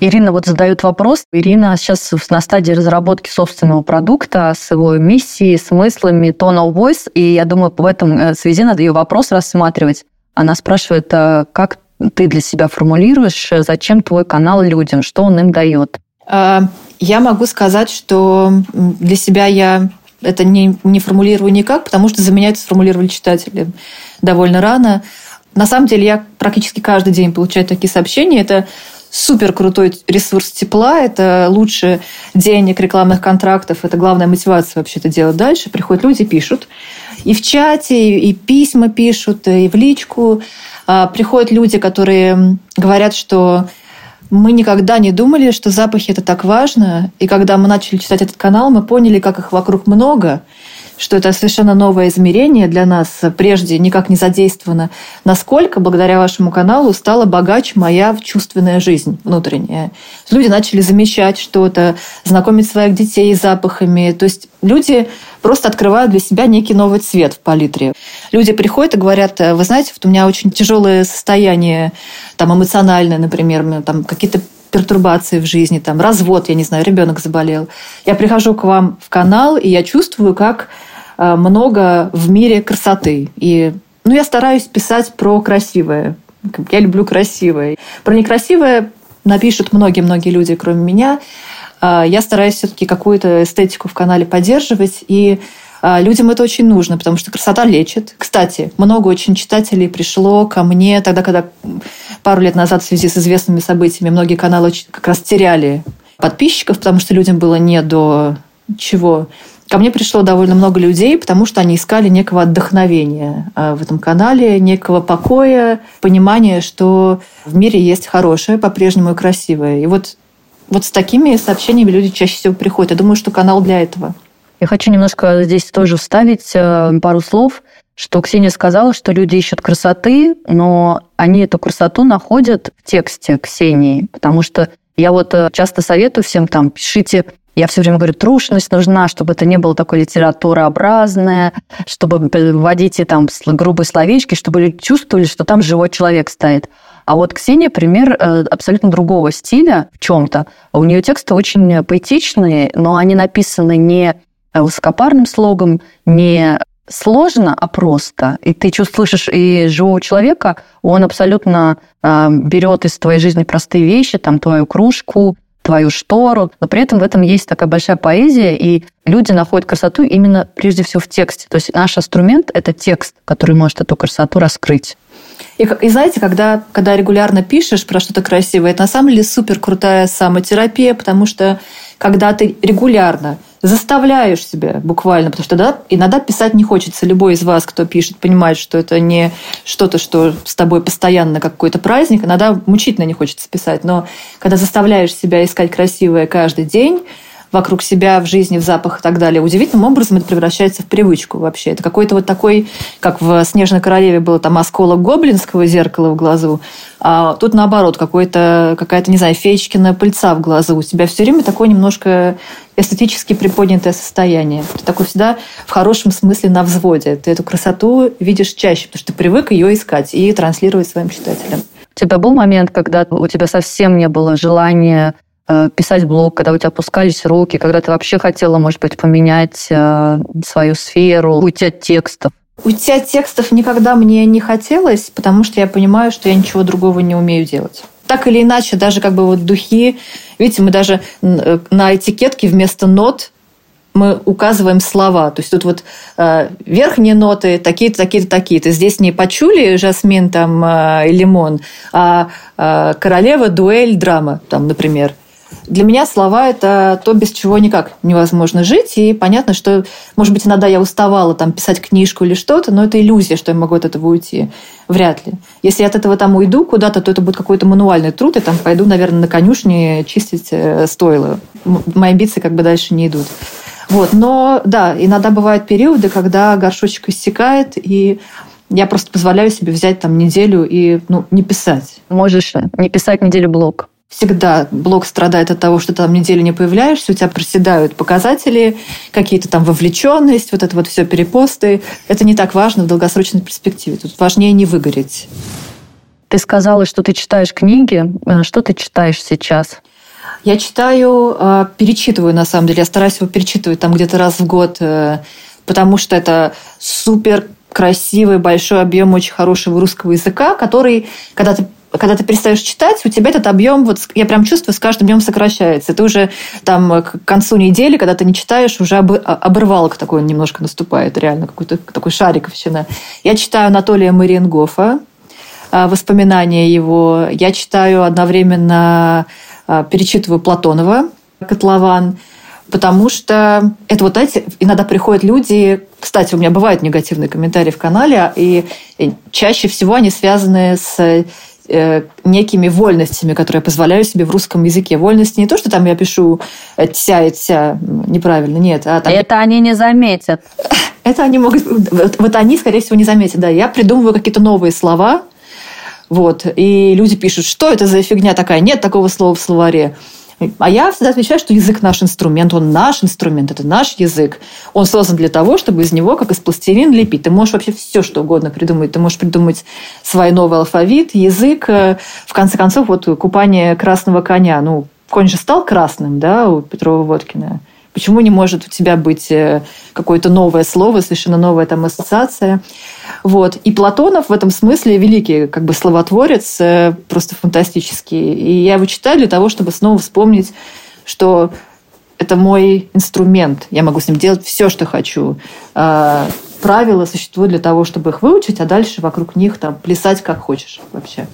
Ирина вот задает вопрос. Ирина сейчас на стадии разработки собственного продукта с его миссией, смыслами, tone of voice, и я думаю, в этом э, связи надо ее вопрос рассматривать. Она спрашивает, э, как ты для себя формулируешь, э, зачем твой канал людям, что он им дает? А, я могу сказать, что для себя я это не, не формулирую никак, потому что за меня это сформулировали читатели довольно рано. На самом деле я практически каждый день получаю такие сообщения. Это супер крутой ресурс тепла, это лучше денег, рекламных контрактов, это главная мотивация вообще это делать дальше. Приходят люди, пишут. И в чате, и письма пишут, и в личку. А, приходят люди, которые говорят, что мы никогда не думали, что запахи это так важно. И когда мы начали читать этот канал, мы поняли, как их вокруг много, что это совершенно новое измерение для нас, прежде никак не задействовано. Насколько благодаря вашему каналу стала богаче моя чувственная жизнь внутренняя. Люди начали замечать что-то, знакомить своих детей с запахами. То есть люди просто открывают для себя некий новый цвет в палитре. Люди приходят и говорят, вы знаете, вот у меня очень тяжелое состояние там, эмоциональное, например, там какие-то пертурбации в жизни, там, развод, я не знаю, ребенок заболел. Я прихожу к вам в канал, и я чувствую, как э, много в мире красоты. И ну, я стараюсь писать про красивое. Я люблю красивое. Про некрасивое напишут многие-многие люди, кроме меня. Э, я стараюсь все-таки какую-то эстетику в канале поддерживать. И людям это очень нужно, потому что красота лечит. Кстати, много очень читателей пришло ко мне тогда, когда пару лет назад в связи с известными событиями многие каналы как раз теряли подписчиков, потому что людям было не до чего. Ко мне пришло довольно много людей, потому что они искали некого отдохновения а, в этом канале, некого покоя, понимания, что в мире есть хорошее, по-прежнему и красивое. И вот, вот с такими сообщениями люди чаще всего приходят. Я думаю, что канал для этого. Я хочу немножко здесь тоже вставить э, пару слов что Ксения сказала, что люди ищут красоты, но они эту красоту находят в тексте Ксении, потому что я вот э, часто советую всем там, пишите я все время говорю, трушность нужна, чтобы это не было такое литературообразное, чтобы вводите там грубые словечки, чтобы люди чувствовали, что там живой человек стоит. А вот Ксения пример э, абсолютно другого стиля в чем-то. У нее тексты очень поэтичные, но они написаны не высокопарным слогом, не сложно, а просто. И ты слышишь и живого человека, он абсолютно э, берет из твоей жизни простые вещи, там твою кружку, твою штору, но при этом в этом есть такая большая поэзия, и люди находят красоту именно прежде всего в тексте. То есть наш инструмент – это текст, который может эту красоту раскрыть. И, и знаете, когда, когда регулярно пишешь про что-то красивое, это на самом деле супер крутая самотерапия, потому что когда ты регулярно заставляешь себя буквально, потому что да, иногда писать не хочется. Любой из вас, кто пишет, понимает, что это не что-то, что с тобой постоянно как какой-то праздник. Иногда мучительно не хочется писать. Но когда заставляешь себя искать красивое каждый день, вокруг себя, в жизни, в запах и так далее. Удивительным образом это превращается в привычку вообще. Это какой-то вот такой, как в «Снежной королеве» было там осколок гоблинского зеркала в глазу, а тут наоборот, какой-то, какая-то, не знаю, феечкина пыльца в глазу. У тебя все время такое немножко эстетически приподнятое состояние. Ты такой всегда в хорошем смысле на взводе. Ты эту красоту видишь чаще, потому что ты привык ее искать и транслировать своим читателям. У тебя был момент, когда у тебя совсем не было желания писать блог, когда у тебя опускались руки, когда ты вообще хотела, может быть, поменять э, свою сферу, уйти от текстов? Уйти от текстов никогда мне не хотелось, потому что я понимаю, что я ничего другого не умею делать. Так или иначе, даже как бы вот духи, видите, мы даже э, на этикетке вместо нот мы указываем слова. То есть тут вот э, верхние ноты такие-то, такие-то, такие-то. Здесь не почули жасмин там э, и лимон, а э, королева, дуэль, драма, там, например. Для меня слова – это то, без чего никак невозможно жить. И понятно, что, может быть, иногда я уставала там, писать книжку или что-то, но это иллюзия, что я могу от этого уйти. Вряд ли. Если я от этого там уйду куда-то, то это будет какой-то мануальный труд, и там пойду, наверное, на конюшне чистить э, стойло. Мои амбиции как бы дальше не идут. Вот. Но да, иногда бывают периоды, когда горшочек иссякает, и я просто позволяю себе взять там неделю и ну, не писать. Можешь не писать неделю блог всегда блог страдает от того, что ты там неделю не появляешься, у тебя проседают показатели, какие-то там вовлеченность, вот это вот все перепосты. Это не так важно в долгосрочной перспективе. Тут важнее не выгореть. Ты сказала, что ты читаешь книги. Э, что ты читаешь сейчас? Я читаю, э, перечитываю, на самом деле. Я стараюсь его перечитывать там где-то раз в год, э, потому что это супер красивый, большой объем очень хорошего русского языка, который, когда ты когда ты перестаешь читать, у тебя этот объем, вот я прям чувствую, с каждым днем сокращается. Ты уже там к концу недели, когда ты не читаешь, уже об, обрывалок такой немножко наступает, реально какой-то такой шариковщина. Я читаю Анатолия Мариенгофа, а, воспоминания его. Я читаю одновременно, а, перечитываю Платонова, «Котлован», потому что это вот эти, иногда приходят люди, кстати, у меня бывают негативные комментарии в канале, и чаще всего они связаны с Э, некими вольностями, которые я позволяю себе в русском языке. Вольности не то, что там я пишу «тся» и «тся» неправильно, нет. А там... Это они не заметят. Это они могут... Вот, вот они, скорее всего, не заметят. Да, я придумываю какие-то новые слова, вот, и люди пишут, что это за фигня такая? Нет такого слова в словаре. А я всегда отвечаю, что язык наш инструмент, он наш инструмент, это наш язык. Он создан для того, чтобы из него, как из пластилина, лепить. Ты можешь вообще все, что угодно придумать. Ты можешь придумать свой новый алфавит, язык. Э, в конце концов, вот купание красного коня. Ну, конь же стал красным, да, у Петрова Водкина. Почему не может у тебя быть э, какое-то новое слово, совершенно новая там ассоциация? Вот. И Платонов в этом смысле великий как бы словотворец, э, просто фантастический. И я его читаю для того, чтобы снова вспомнить, что это мой инструмент. Я могу с ним делать все, что хочу. А, правила существуют для того, чтобы их выучить, а дальше вокруг них там плясать как хочешь вообще.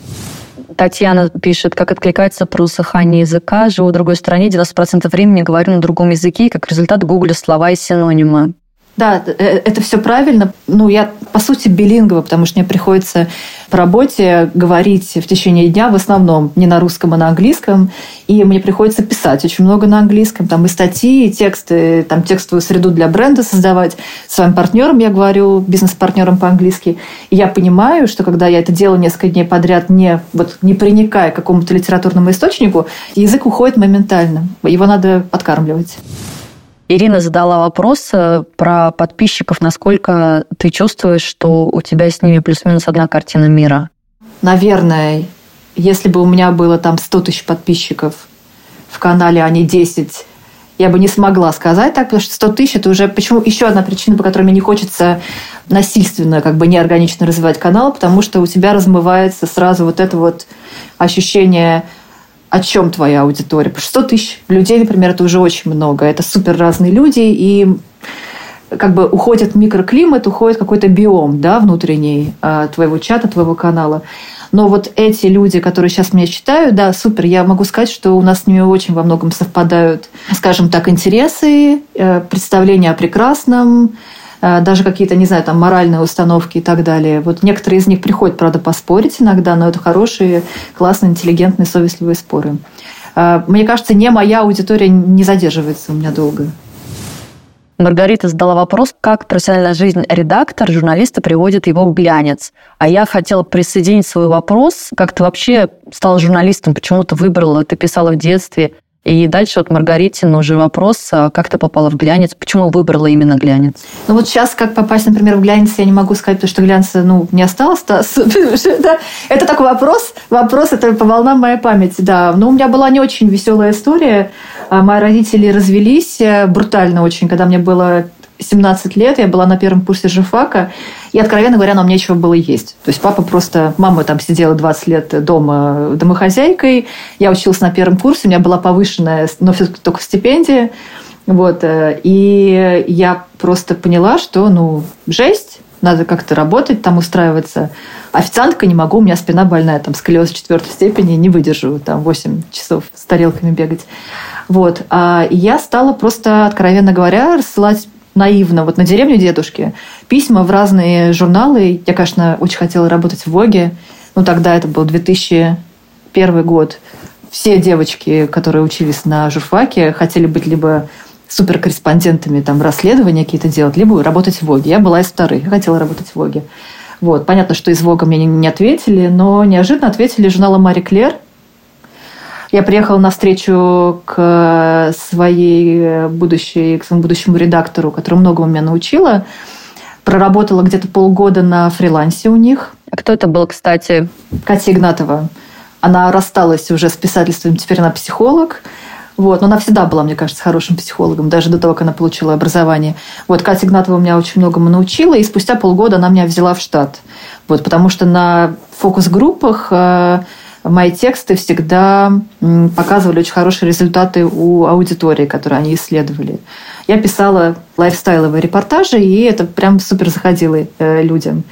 Татьяна пишет, как откликается про усыхание языка. Живу в другой стране, 90% времени говорю на другом языке, и как результат гуглю слова и синонимы. Да, э, это все правильно. Ну, я, по сути, билингва, потому что мне приходится по работе говорить в течение дня в основном не на русском, а на английском. И мне приходится писать очень много на английском. Там и статьи, и тексты, там текстовую среду для бренда создавать. Своим партнером я говорю, бизнес-партнером по-английски. И я понимаю, что когда я это делаю несколько дней подряд, не, вот, не приникая к какому-то литературному источнику, язык уходит моментально. Его надо подкармливать. Ирина задала вопрос э, про подписчиков. Насколько ты чувствуешь, что у тебя с ними плюс-минус одна картина мира? Наверное, если бы у меня было там 100 тысяч подписчиков в канале, а не 10, я бы не смогла сказать так, потому что 100 тысяч – это уже... Почему? Еще одна причина, по которой мне не хочется насильственно, как бы неорганично развивать канал, потому что у тебя размывается сразу вот это вот ощущение о чем твоя аудитория. 100 тысяч людей, например, это уже очень много. Это супер разные люди, и как бы уходит микроклимат, уходит какой-то биом да, внутренний э, твоего чата, твоего канала. Но вот эти люди, которые сейчас меня читают, да, супер, я могу сказать, что у нас с ними очень во многом совпадают, скажем так, интересы, э, представления о прекрасном, даже какие-то, не знаю, там моральные установки и так далее. Вот некоторые из них приходят, правда, поспорить иногда, но это хорошие, классные, интеллигентные, совестливые споры. Э, мне кажется, не моя аудитория не задерживается у меня долго. Маргарита задала вопрос, как профессиональная жизнь редактор, журналиста приводит его в глянец. А я хотела присоединить свой вопрос. Как ты вообще стала журналистом? Почему ты выбрала? Ты писала в детстве. И дальше вот Маргаритин уже вопрос, а как ты попала в глянец, почему выбрала именно глянец? Ну вот сейчас как попасть, например, в глянец, я не могу сказать, потому что глянца ну, не осталось. Это такой вопрос, вопрос, это по волнам моей памяти, да. Но у меня была не очень веселая история. А, мои родители развелись э, брутально очень, когда мне было 17 лет, я была на первом курсе жифака, и, откровенно говоря, нам нечего было есть. То есть папа просто... Мама там сидела 20 лет дома домохозяйкой, я училась на первом курсе, у меня была повышенная, но все только стипендия. Вот, э, и я просто поняла, что, ну, жесть, надо как-то работать, там устраиваться. Официантка не могу, у меня спина больная, там сколиоз четвертой степени, не выдержу там 8 часов с тарелками бегать. Вот. А я стала просто, откровенно говоря, рассылать наивно, вот на деревню дедушки, письма в разные журналы. Я, конечно, очень хотела работать в Воге. Ну, тогда это был 2001 год. Все девочки, которые учились на журфаке, хотели быть либо суперкорреспондентами, там, расследования какие-то делать, либо работать в Воге. Я была из вторых, я хотела работать в Воге. Вот. Понятно, что из Вога мне не ответили, но неожиданно ответили журнала «Мари Клер», я приехала на встречу к своей будущей, к своему будущему редактору, который многому меня научила. Проработала где-то полгода на фрилансе у них. А кто это был, кстати? Катя Игнатова. Она рассталась уже с писательством, теперь она психолог. Вот. Но она всегда была, мне кажется, хорошим психологом, даже до того, как она получила образование. Вот Катя Игнатова меня очень многому научила, и спустя полгода она меня взяла в штат. Вот, потому что на фокус-группах э, мои тексты всегда показывали очень хорошие результаты у аудитории, которую они исследовали. Я писала лайфстайловые репортажи, и это прям супер заходило э, людям.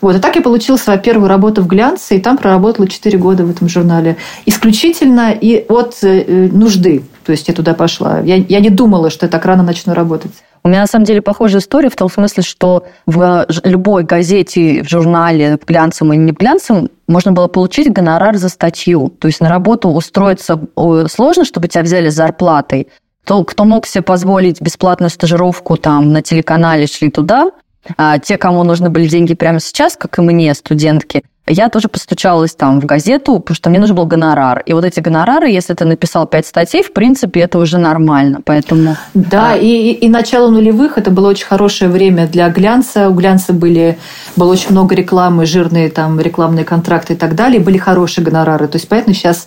Вот. И так я получила свою первую работу в глянце, и там проработала 4 года в этом журнале. Исключительно и от э, нужды. То есть я туда пошла. Я, я не думала, что я так рано начну работать. У меня на самом деле похожая история в том смысле, что в любой газете, в журнале, глянцем и не глянцем, можно было получить гонорар за статью. То есть на работу устроиться сложно, чтобы тебя взяли с зарплатой. То, кто мог себе позволить бесплатную стажировку там на телеканале, шли туда. А те, кому нужны были деньги прямо сейчас, как и мне, студентки, я тоже постучалась там в газету, потому что мне нужен был гонорар. И вот эти гонорары, если ты написал пять статей, в принципе, это уже нормально. Поэтому... Да, а... и, и начало нулевых это было очень хорошее время для глянца. У глянца были, было очень много рекламы, жирные там рекламные контракты и так далее. Были хорошие гонорары. То есть, поэтому сейчас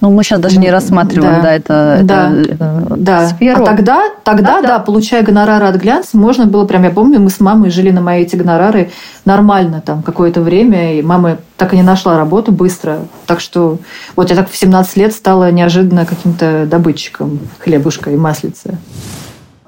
ну, мы сейчас даже не рассматриваем, да, да это, да, это, да. сферу. А тогда, тогда, да, да, получая гонорары от глянца, можно было прям, я помню, мы с мамой жили на мои эти гонорары нормально там какое-то время, и мама так и не нашла работу быстро. Так что вот я так в 17 лет стала неожиданно каким-то добытчиком хлебушка и маслица.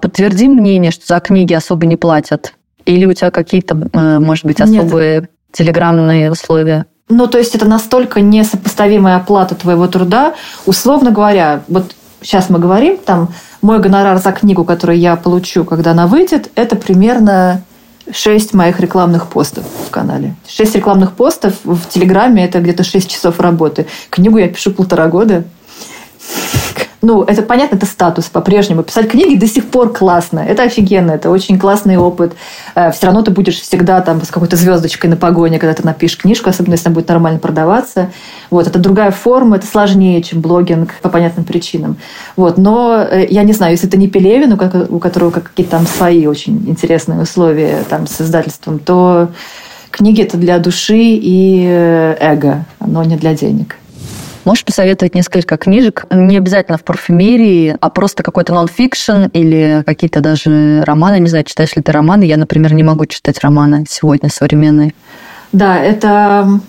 Подтверди мнение, что за книги особо не платят. Или у тебя какие-то, э, может быть, особые Нет. телеграммные условия? Ну, то есть это настолько несопоставимая оплата твоего труда. Условно говоря, вот сейчас мы говорим, там, мой гонорар за книгу, которую я получу, когда она выйдет, это примерно 6 моих рекламных постов в канале. 6 рекламных постов в Телеграме – это где-то 6 часов работы. Книгу я пишу полтора года ну, это понятно, это статус по-прежнему. Писать книги до сих пор классно. Это офигенно, это очень классный опыт. Э, Все равно ты будешь всегда там с какой-то звездочкой на погоне, когда ты напишешь книжку, особенно если она будет нормально продаваться. Вот, это другая форма, это сложнее, чем блогинг по понятным причинам. Вот, но э, я не знаю, если это не Пелевин, у которого какие-то там свои очень интересные условия там, с издательством, то книги это для души и э, эго, но не для денег. Можешь посоветовать несколько книжек, не обязательно в парфюмерии, а просто какой-то нон-фикшн или какие-то даже романы. Не знаю, читаешь ли ты романы. Я, например, не могу читать романы сегодня современные. Да, это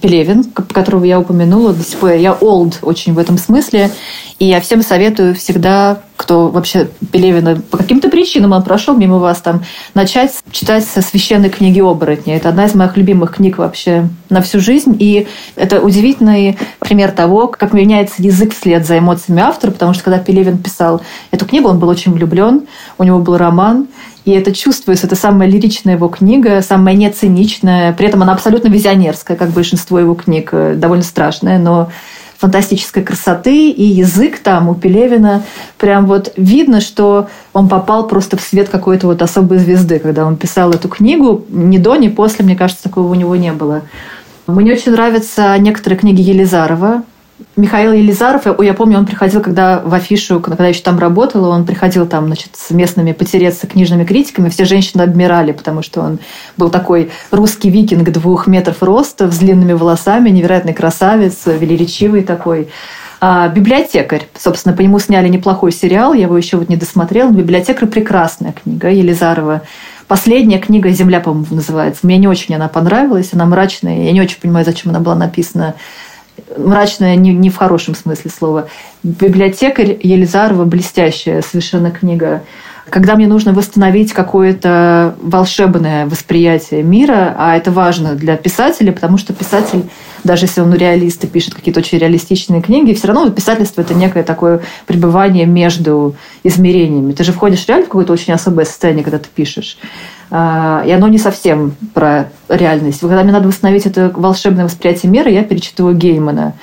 Пелевин, которого я упомянула, до сих пор. Я old очень в этом смысле, и я всем советую всегда, кто вообще Пелевина по каким-то причинам он прошел мимо вас там, начать читать со священной книги оборотня. Это одна из моих любимых книг вообще на всю жизнь, и это удивительный пример того, как меняется язык вслед за эмоциями автора, потому что когда Пелевин писал эту книгу, он был очень влюблен, у него был роман, и это чувствуется. Это самая лиричная его книга, самая нециничная. При этом она абсолютно визионерская, как большинство его книг. Э, довольно страшная, но фантастической красоты, и язык там у Пелевина прям вот видно, что он попал просто в свет какой-то вот особой звезды, когда он писал эту книгу. Ни до, ни после, мне кажется, такого у него не было. Мне очень нравятся некоторые книги Елизарова. Михаил Елизаров, я помню, он приходил, когда в афишу, когда еще там работала, он приходил там, значит, с местными потереться книжными критиками, все женщины обмирали, потому что он был такой русский викинг двух метров роста, с длинными волосами, невероятный красавец, велеречивый такой. А, библиотекарь. Собственно, по нему сняли неплохой сериал, я его еще вот не досмотрела. Библиотекарь прекрасная книга Елизарова. Последняя книга «Земля», по-моему, называется. Мне не очень она понравилась, она мрачная. Я не очень понимаю, зачем она была написана мрачная не, не в хорошем смысле слова. Библиотекарь Елизарова блестящая совершенно книга. Когда мне нужно восстановить какое-то волшебное восприятие мира, а это важно для писателя, потому что писатель, даже если он реалист и пишет какие-то очень реалистичные книги, все равно писательство – это некое такое пребывание между измерениями. Ты же входишь реально в какое-то очень особое состояние, когда ты пишешь. А, и оно не совсем про реальность. Когда мне надо восстановить это волшебное восприятие мира, я перечитываю Геймана.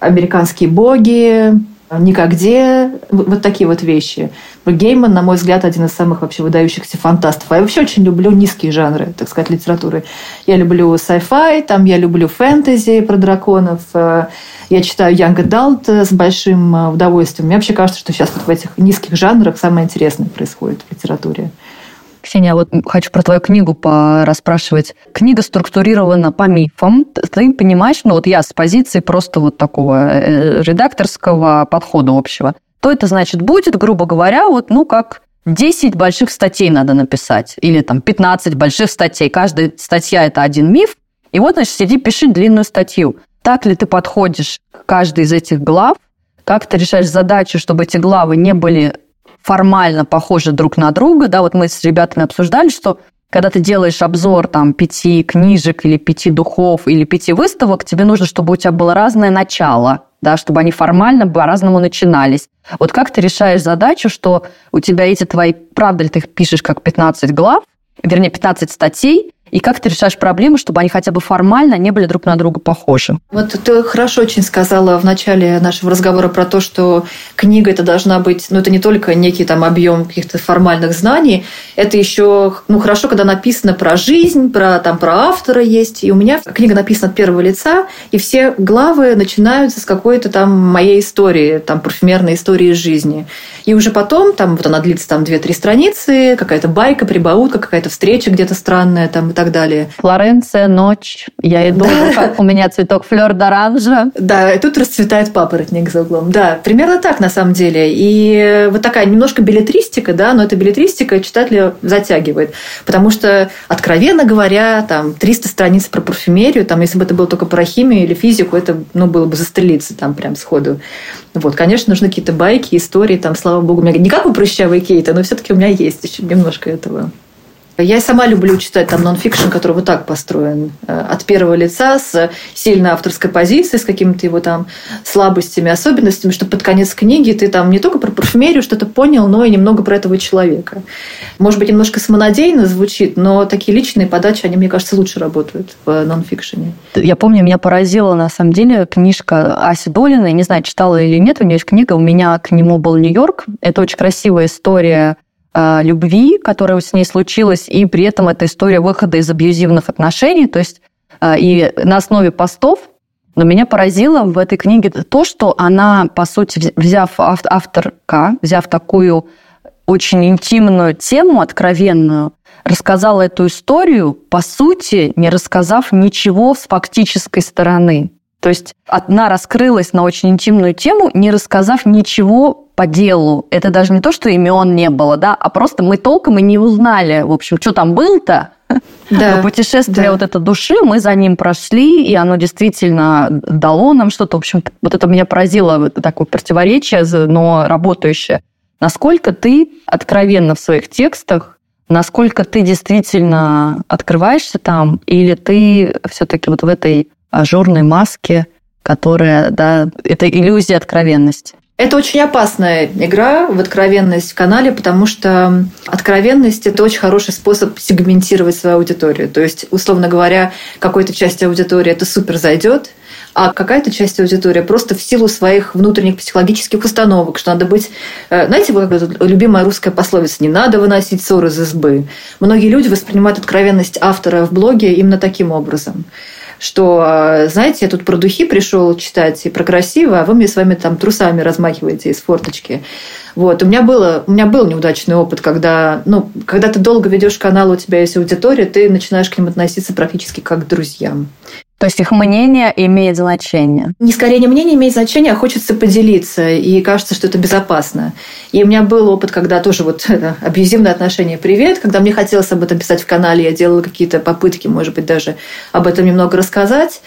«Американские боги», «Никогде», вот такие вот вещи. Гейман, на мой взгляд, один из самых вообще выдающихся фантастов. А я вообще очень люблю низкие жанры, так сказать, литературы. Я люблю sci-fi, там я люблю фэнтези про драконов, э, я читаю Young Adult с большим э, удовольствием. Мне вообще кажется, что сейчас вот в этих низких жанрах самое интересное происходит в литературе. Ксения, вот хочу про твою книгу порасспрашивать. Книга структурирована по мифам. Ты понимаешь, ну вот я с позиции просто вот такого э, редакторского подхода общего. То это значит будет, грубо говоря, вот ну как 10 больших статей надо написать. Или там 15 больших статей. Каждая статья – это один миф. И вот, значит, сиди, пиши длинную статью. Так ли ты подходишь к каждой из этих глав? Как ты решаешь задачу, чтобы эти главы не были формально похожи друг на друга, да, вот мы с ребятами обсуждали, что когда ты делаешь обзор там пяти книжек или пяти духов или пяти выставок, тебе нужно, чтобы у тебя было разное начало, да, чтобы они формально по-разному начинались. Вот как ты решаешь задачу, что у тебя эти твои, правда ли ты их пишешь как 15 глав, вернее, 15 статей, И как ты решаешь проблемы, чтобы они хотя бы формально не были друг на друга похожи? Вот ты хорошо очень сказала в начале нашего разговора про то, что книга это должна быть, ну это не только некий там объем каких-то формальных знаний, это еще, ну хорошо, когда написано про жизнь, про там про автора есть. И у меня книга написана от первого лица, и все главы начинаются с какой-то там моей истории, там парфюмерной истории жизни. И уже потом, там вот она длится там 2-3 страницы, какая-то байка, прибаутка, какая-то встреча где-то странная там так далее. Флоренция, ночь, я иду, у меня цветок флер д'оранжа. Да, и тут расцветает папоротник за углом. Да, примерно так на самом деле. И вот такая немножко билетристика, да, но эта билетристика читателя затягивает. Потому что, откровенно говоря, там 300 страниц про парфюмерию, там, если бы это было только про химию или физику, это ну, было бы застрелиться там прям сходу. Вот, конечно, нужны какие-то байки, истории, там, слава богу, у меня не как у прыщавой Кейта, но все-таки у меня есть еще немножко этого. Я сама люблю читать там нонфикшн, который вот так построен. Э, от первого лица, с сильной авторской позицией, с какими-то его там слабостями, особенностями, чтобы под конец книги ты там не только про парфюмерию что-то понял, но и немного про этого человека. Может быть, немножко самонадеянно звучит, но такие личные подачи, они, мне кажется, лучше работают в нонфикшене. Я помню, меня поразила, на самом деле, книжка Аси Долиной. Не знаю, читала или нет, у нее есть книга «У меня к нему был Нью-Йорк». Это очень красивая история любви, которая с ней случилась, и при этом это история выхода из абьюзивных отношений, то есть э, и на основе постов, но меня поразило в этой книге то, что она, по сути, взяв авторка, взяв такую очень интимную тему, откровенную, рассказала эту историю, по сути, не рассказав ничего с фактической стороны. То есть она раскрылась на очень интимную тему, не рассказав ничего по делу. Это даже не то, что имен не было, да, а просто мы толком и не узнали, в общем, что там был-то. Да, Но путешествие да. вот это души, мы за ним прошли, и оно действительно дало нам что-то. В общем, вот это меня поразило, такое противоречие, но работающее. Насколько ты откровенно в своих текстах, насколько ты действительно открываешься там, или ты все-таки вот в этой ажурной маске, которая, да, это иллюзия откровенности? Это очень опасная игра в откровенность в канале, потому что откровенность – это очень хороший способ сегментировать свою аудиторию. То есть, условно говоря, какой-то части аудитории это супер зайдет, а какая-то часть аудитории просто в силу своих внутренних психологических установок, что надо быть... Э, знаете, вот любимая русская пословица «не надо выносить ссор из избы». Многие люди воспринимают откровенность автора в блоге именно таким образом что, а, знаете, я тут про духи пришел читать и про красиво, а вы мне с вами там трусами размахиваете из форточки. Вот. У меня, было, у меня был неудачный опыт, когда, ну, когда ты долго ведешь канал, у тебя есть аудитория, ты начинаешь к ним относиться практически как к друзьям. То есть их мнение имеет значение? Не скорее не мнение имеет значение, а хочется поделиться, и кажется, что это безопасно. И у меня был опыт, когда тоже вот это, абьюзивное отношение «Привет», когда мне хотелось об этом писать в канале, я делала какие-то попытки, может быть, даже об этом немного рассказать.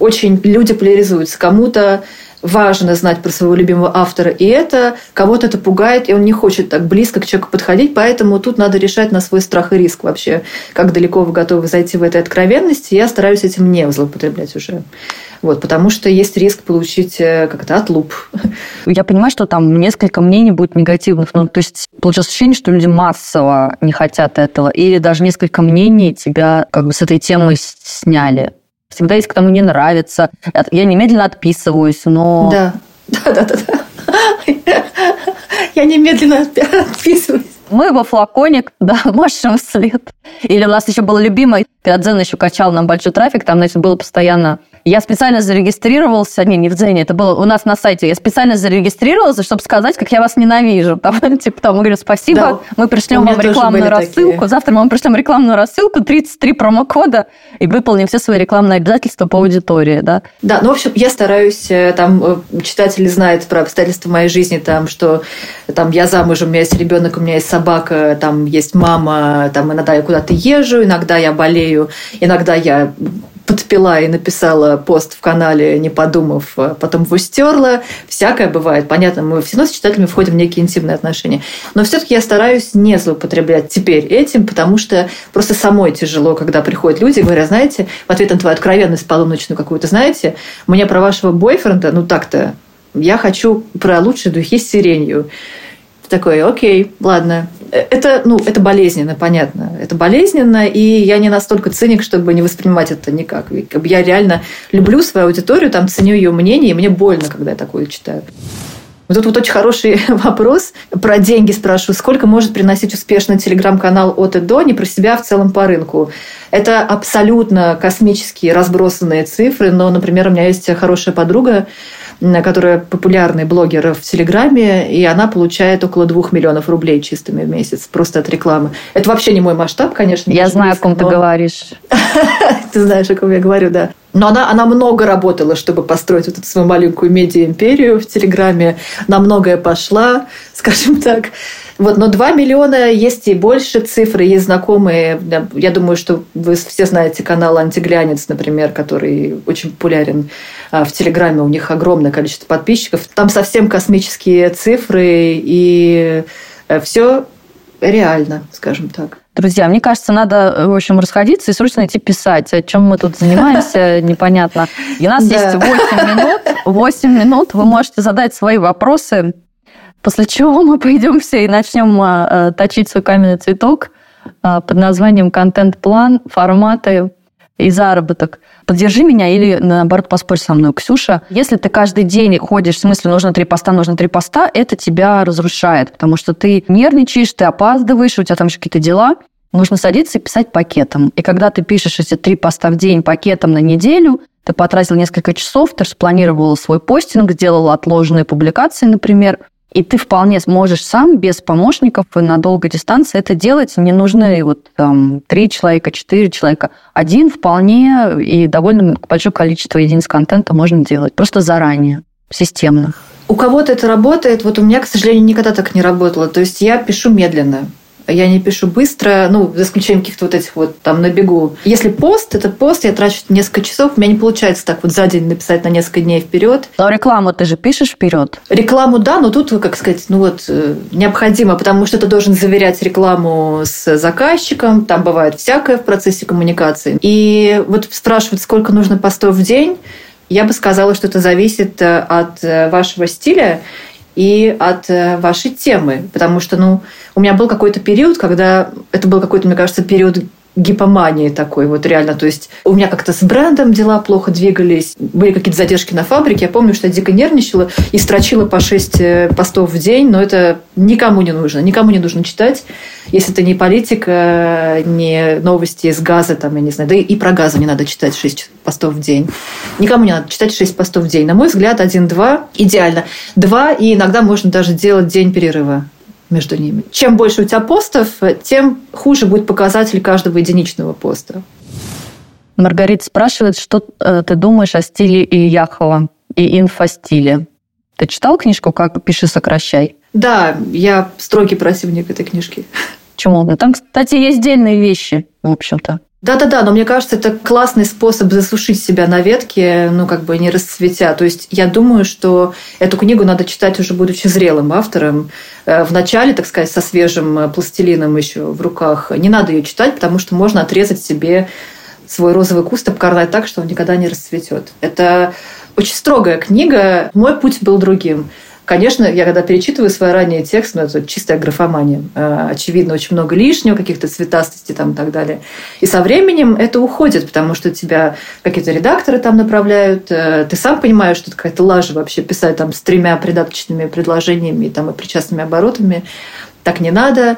Очень люди поляризуются. Кому-то важно знать про своего любимого автора, и это кого-то это пугает, и он не хочет так близко к человеку подходить, поэтому тут надо решать на свой страх и риск вообще, как далеко вы готовы зайти в этой откровенности. Я стараюсь этим не злоупотреблять уже. Вот, потому что есть риск получить э, как-то отлуп. Я понимаю, что там несколько мнений будет негативных, но то есть получилось ощущение, что люди массово не хотят этого, или даже несколько мнений тебя как бы с этой темы сняли. Всегда есть, кому не нравится. Я немедленно отписываюсь, но... Да, да, да, да. да. Я немедленно отписываюсь. Мы во флаконик, да, машем вслед. Или у нас еще было любимое, когда Дзен еще качал нам большой трафик, там, значит, было постоянно я специально зарегистрировался, не, не в Дзене, это было у нас на сайте. Я специально зарегистрировался, чтобы сказать, как я вас ненавижу. Там, типа, там, мы говорим, спасибо, да, мы пришлем вам рекламную рассылку. Такие. Завтра мы вам пришлем рекламную рассылку, 33 промокода, и выполним все свои рекламные обязательства по аудитории, да. Да, ну, в общем, я стараюсь, э, там, э, читатели знают про обстоятельства моей жизни, там, что там я замужем, у меня есть ребенок, у меня есть собака, там есть мама, там иногда я куда-то езжу, иногда я болею, иногда я подпила и написала пост в канале, не подумав, а потом его стерла. Всякое бывает. Понятно, мы все равно с читателями входим в некие интимные отношения. Но все-таки я стараюсь не злоупотреблять теперь этим, потому что просто самой тяжело, когда приходят люди и говорят, знаете, в ответ на твою откровенность полуночную какую-то, знаете, мне про вашего бойфренда, ну так-то, я хочу про лучшие духи с сиренью. Такой, окей, ладно, это, ну, это болезненно, понятно. Это болезненно, и я не настолько циник, чтобы не воспринимать это никак. Я реально люблю свою аудиторию, там ценю ее мнение, и мне больно, когда я такое читаю. Вот тут вот очень хороший вопрос про деньги спрашиваю. Сколько может приносить успешный телеграм-канал от и до, не про себя, а в целом по рынку? Это абсолютно космические разбросанные цифры, но, например, у меня есть хорошая подруга, которая популярный блогер в Телеграме, и она получает около двух миллионов рублей чистыми в месяц просто от рекламы. Это вообще не мой масштаб, конечно. Я знаю, о ком но... ты говоришь. Ты знаешь, о ком я говорю, да. Но она, она много работала, чтобы построить вот эту свою маленькую медиа-империю в Телеграме. На многое пошла, скажем так. Вот, но 2 миллиона есть и больше цифры, есть знакомые. Я думаю, что вы все знаете канал «Антиглянец», например, который очень популярен а, в Телеграме. У них огромное количество подписчиков. Там совсем космические цифры, и э, все реально, скажем так. Друзья, мне кажется, надо, в общем, расходиться и срочно идти писать. О чем мы тут занимаемся, непонятно. И у нас есть 8 минут. 8 минут вы можете задать свои вопросы После чего мы пойдем все и начнем а, а, точить свой каменный цветок а, под названием контент-план, форматы и заработок. Поддержи меня или, наоборот, поспорь со мной, Ксюша. Если ты каждый день ходишь, в смысле, нужно три поста, нужно три поста, это тебя разрушает, потому что ты нервничаешь, ты опаздываешь, у тебя там еще какие-то дела. Нужно садиться и писать пакетом. И когда ты пишешь эти три поста в день пакетом на неделю, ты потратил несколько часов, ты спланировал свой постинг, сделал отложенные публикации, например, и ты вполне сможешь сам без помощников на долгой дистанции это делать. Не нужны вот там три человека, четыре человека. Один вполне и довольно большое количество единиц контента можно делать. Просто заранее, системно. У кого-то это работает, вот у меня, к сожалению, никогда так не работало. То есть я пишу медленно я не пишу быстро, ну, за исключением каких-то вот этих вот там на бегу. Если пост, это пост, я трачу несколько часов, у меня не получается так вот за день написать на несколько дней вперед. Но рекламу ты же пишешь вперед? Рекламу, да, но тут, как сказать, ну вот э, необходимо, потому что ты должен заверять рекламу с заказчиком, там бывает всякое в процессе коммуникации. И вот спрашивают, сколько нужно постов в день, я бы сказала, что это зависит э, от э, вашего стиля и от э, вашей темы. Потому что, ну, у меня был какой-то период, когда это был какой-то, мне кажется, период гипомании такой, вот реально. То есть у меня как-то с брендом дела плохо двигались, были какие-то задержки на фабрике. Я помню, что я дико нервничала и строчила по 6 э, постов в день, но это никому не нужно. Никому не нужно читать, если это не политика, не новости из газа, там, я не знаю. Да и про газы не надо читать 6 постов в день. Никому не надо читать 6 постов в день. На мой взгляд, один-два идеально. Два, и иногда можно даже делать день перерыва между ними. Чем больше у тебя постов, тем хуже будет показатель каждого единичного поста. Маргарита спрашивает, что э, ты думаешь о стиле Ильяхова и инфостиле. Ты читал книжку «Как пиши, сокращай»? Да, я строгий противник этой книжки. Почему? Ну, там, кстати, есть отдельные вещи, в общем-то. Да-да-да, но мне кажется, это классный способ засушить себя на ветке, ну, как бы не расцветя. То есть я думаю, что эту книгу надо читать уже будучи зрелым автором. Э, в начале, так сказать, со свежим э, пластилином еще в руках. Не надо ее читать, потому что можно отрезать себе свой розовый куст, обкорнать так, что он никогда не расцветет. Это очень строгая книга. Мой путь был другим. Конечно, я когда перечитываю свои ранние тексты, ну, это чистая графомания. Э, очевидно, очень много лишнего, каких-то цветастостей там и так далее. И со временем это уходит, потому что тебя какие-то редакторы там направляют. Э, ты сам понимаешь, что это какая-то лажа вообще писать там с тремя придаточными предложениями там, и причастными оборотами. Так не надо.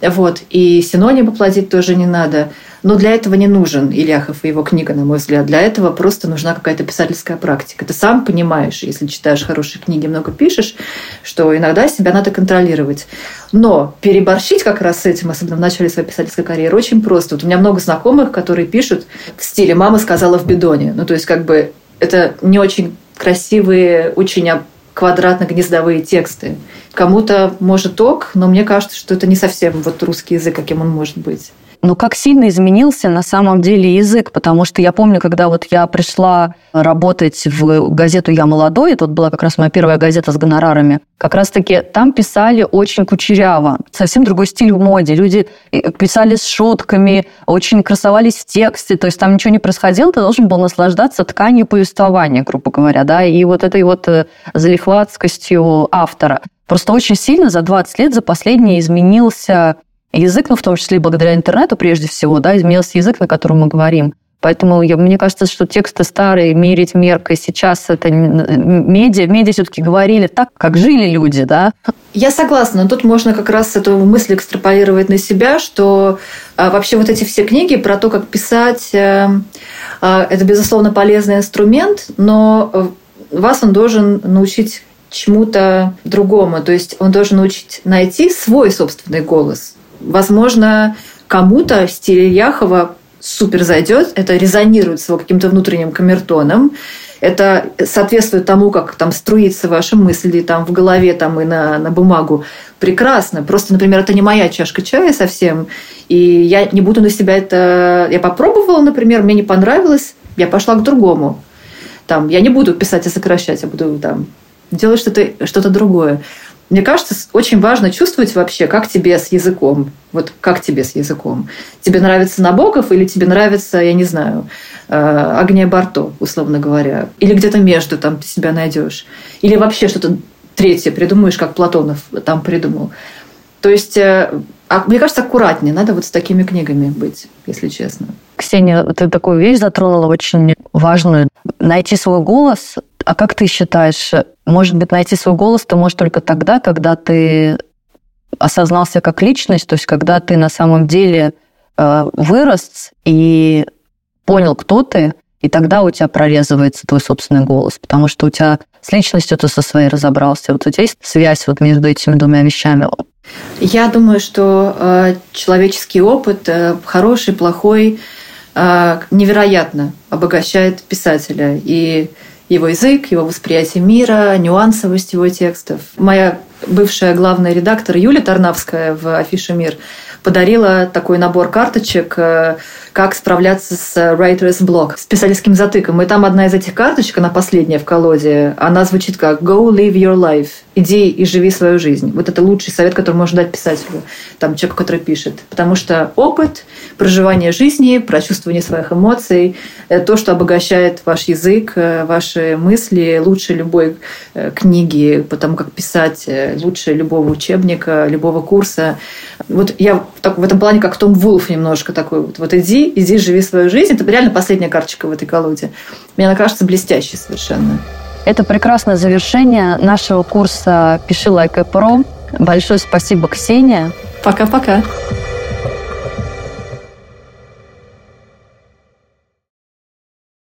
Вот. И синонимы платить тоже не надо. Но для этого не нужен Ильяхов и его книга, на мой взгляд. Для этого просто нужна какая-то писательская практика. Ты сам понимаешь, если читаешь хорошие книги, много пишешь, что иногда себя надо контролировать. Но переборщить как раз с этим, особенно в начале своей писательской карьеры, очень просто. Вот у меня много знакомых, которые пишут в стиле «мама сказала в бидоне». Ну, то есть, как бы, это не очень красивые, очень квадратно-гнездовые тексты. Кому-то может ок, но мне кажется, что это не совсем вот русский язык, каким он может быть. Ну, как сильно изменился на самом деле язык, потому что я помню, когда вот я пришла работать в газету «Я молодой», тут была как раз моя первая газета с гонорарами, как раз-таки там писали очень кучеряво, совсем другой стиль в моде. Люди э, писали с шутками, очень красовались в тексте, то есть там ничего не происходило, ты должен был наслаждаться тканью повествования, грубо говоря, да, и вот этой вот э, залихватскостью автора. Просто очень сильно за 20 лет, за последние изменился язык, ну, в том числе благодаря интернету прежде всего, да, изменился язык, на котором мы говорим. Поэтому я, мне кажется, что тексты старые, мерить меркой, сейчас это медиа, медиа все-таки говорили так, как жили люди, да? Я согласна, тут можно как раз эту мысль экстраполировать на себя, что а, вообще вот эти все книги про то, как писать, э, а, это, безусловно, полезный инструмент, но э, вас он должен научить чему-то другому. То есть он должен научить найти свой собственный голос. Возможно, кому-то в стиле Яхова супер зайдет, это резонирует с его каким-то внутренним камертоном, это соответствует тому, как там струится ваши мысли там в голове там и на, на бумагу. Прекрасно. Просто, например, это не моя чашка чая совсем, и я не буду на себя это... Я попробовала, например, мне не понравилось, я пошла к другому. Там, я не буду писать и сокращать, я буду там делать что-то что другое. Мне кажется, очень важно чувствовать вообще, как тебе с языком. Вот как тебе с языком. Тебе нравится Набоков или тебе нравится, я не знаю, э, Агния Барто, условно говоря. Или где-то между там ты себя найдешь. Или вообще что-то третье придумаешь, как Платонов там придумал. То есть, э, а, мне кажется, аккуратнее надо вот с такими книгами быть, если честно. Ксения, ты такую вещь затронула очень важную. Найти свой голос а как ты считаешь, может быть, найти свой голос ты можешь только тогда, когда ты осознался как личность, то есть когда ты на самом деле э, вырос и понял, кто ты, и тогда у тебя прорезывается твой собственный голос, потому что у тебя с личностью ты со своей разобрался. Вот у тебя есть связь вот между этими двумя вещами? Я думаю, что э, человеческий опыт, э, хороший, плохой, невероятно обогащает писателя. И его язык, его восприятие мира, нюансовость его текстов. Моя бывшая главная редактор Юлия Тарнавская в «Афише мир» подарила такой набор карточек, э, как справляться с writer's block, с писательским затыком. И там одна из этих карточек, она последняя в колоде, она звучит как «Go live your life» – «Иди и живи свою жизнь». Вот это лучший совет, который можно дать писателю, там, человеку, который пишет. Потому что опыт, проживание жизни, прочувствование своих эмоций – то, что обогащает ваш язык, э, ваши мысли, лучше любой э, книги, потому как писать, лучше любого учебника, любого курса. Вот я так, в этом плане как Том Вулф немножко такой вот. Вот иди, иди, живи свою жизнь. Это реально последняя карточка в этой колоде. Мне она кажется блестящей совершенно. Это прекрасное завершение нашего курса «Пиши лайк like Pro». Большое спасибо, Ксения. Пока-пока.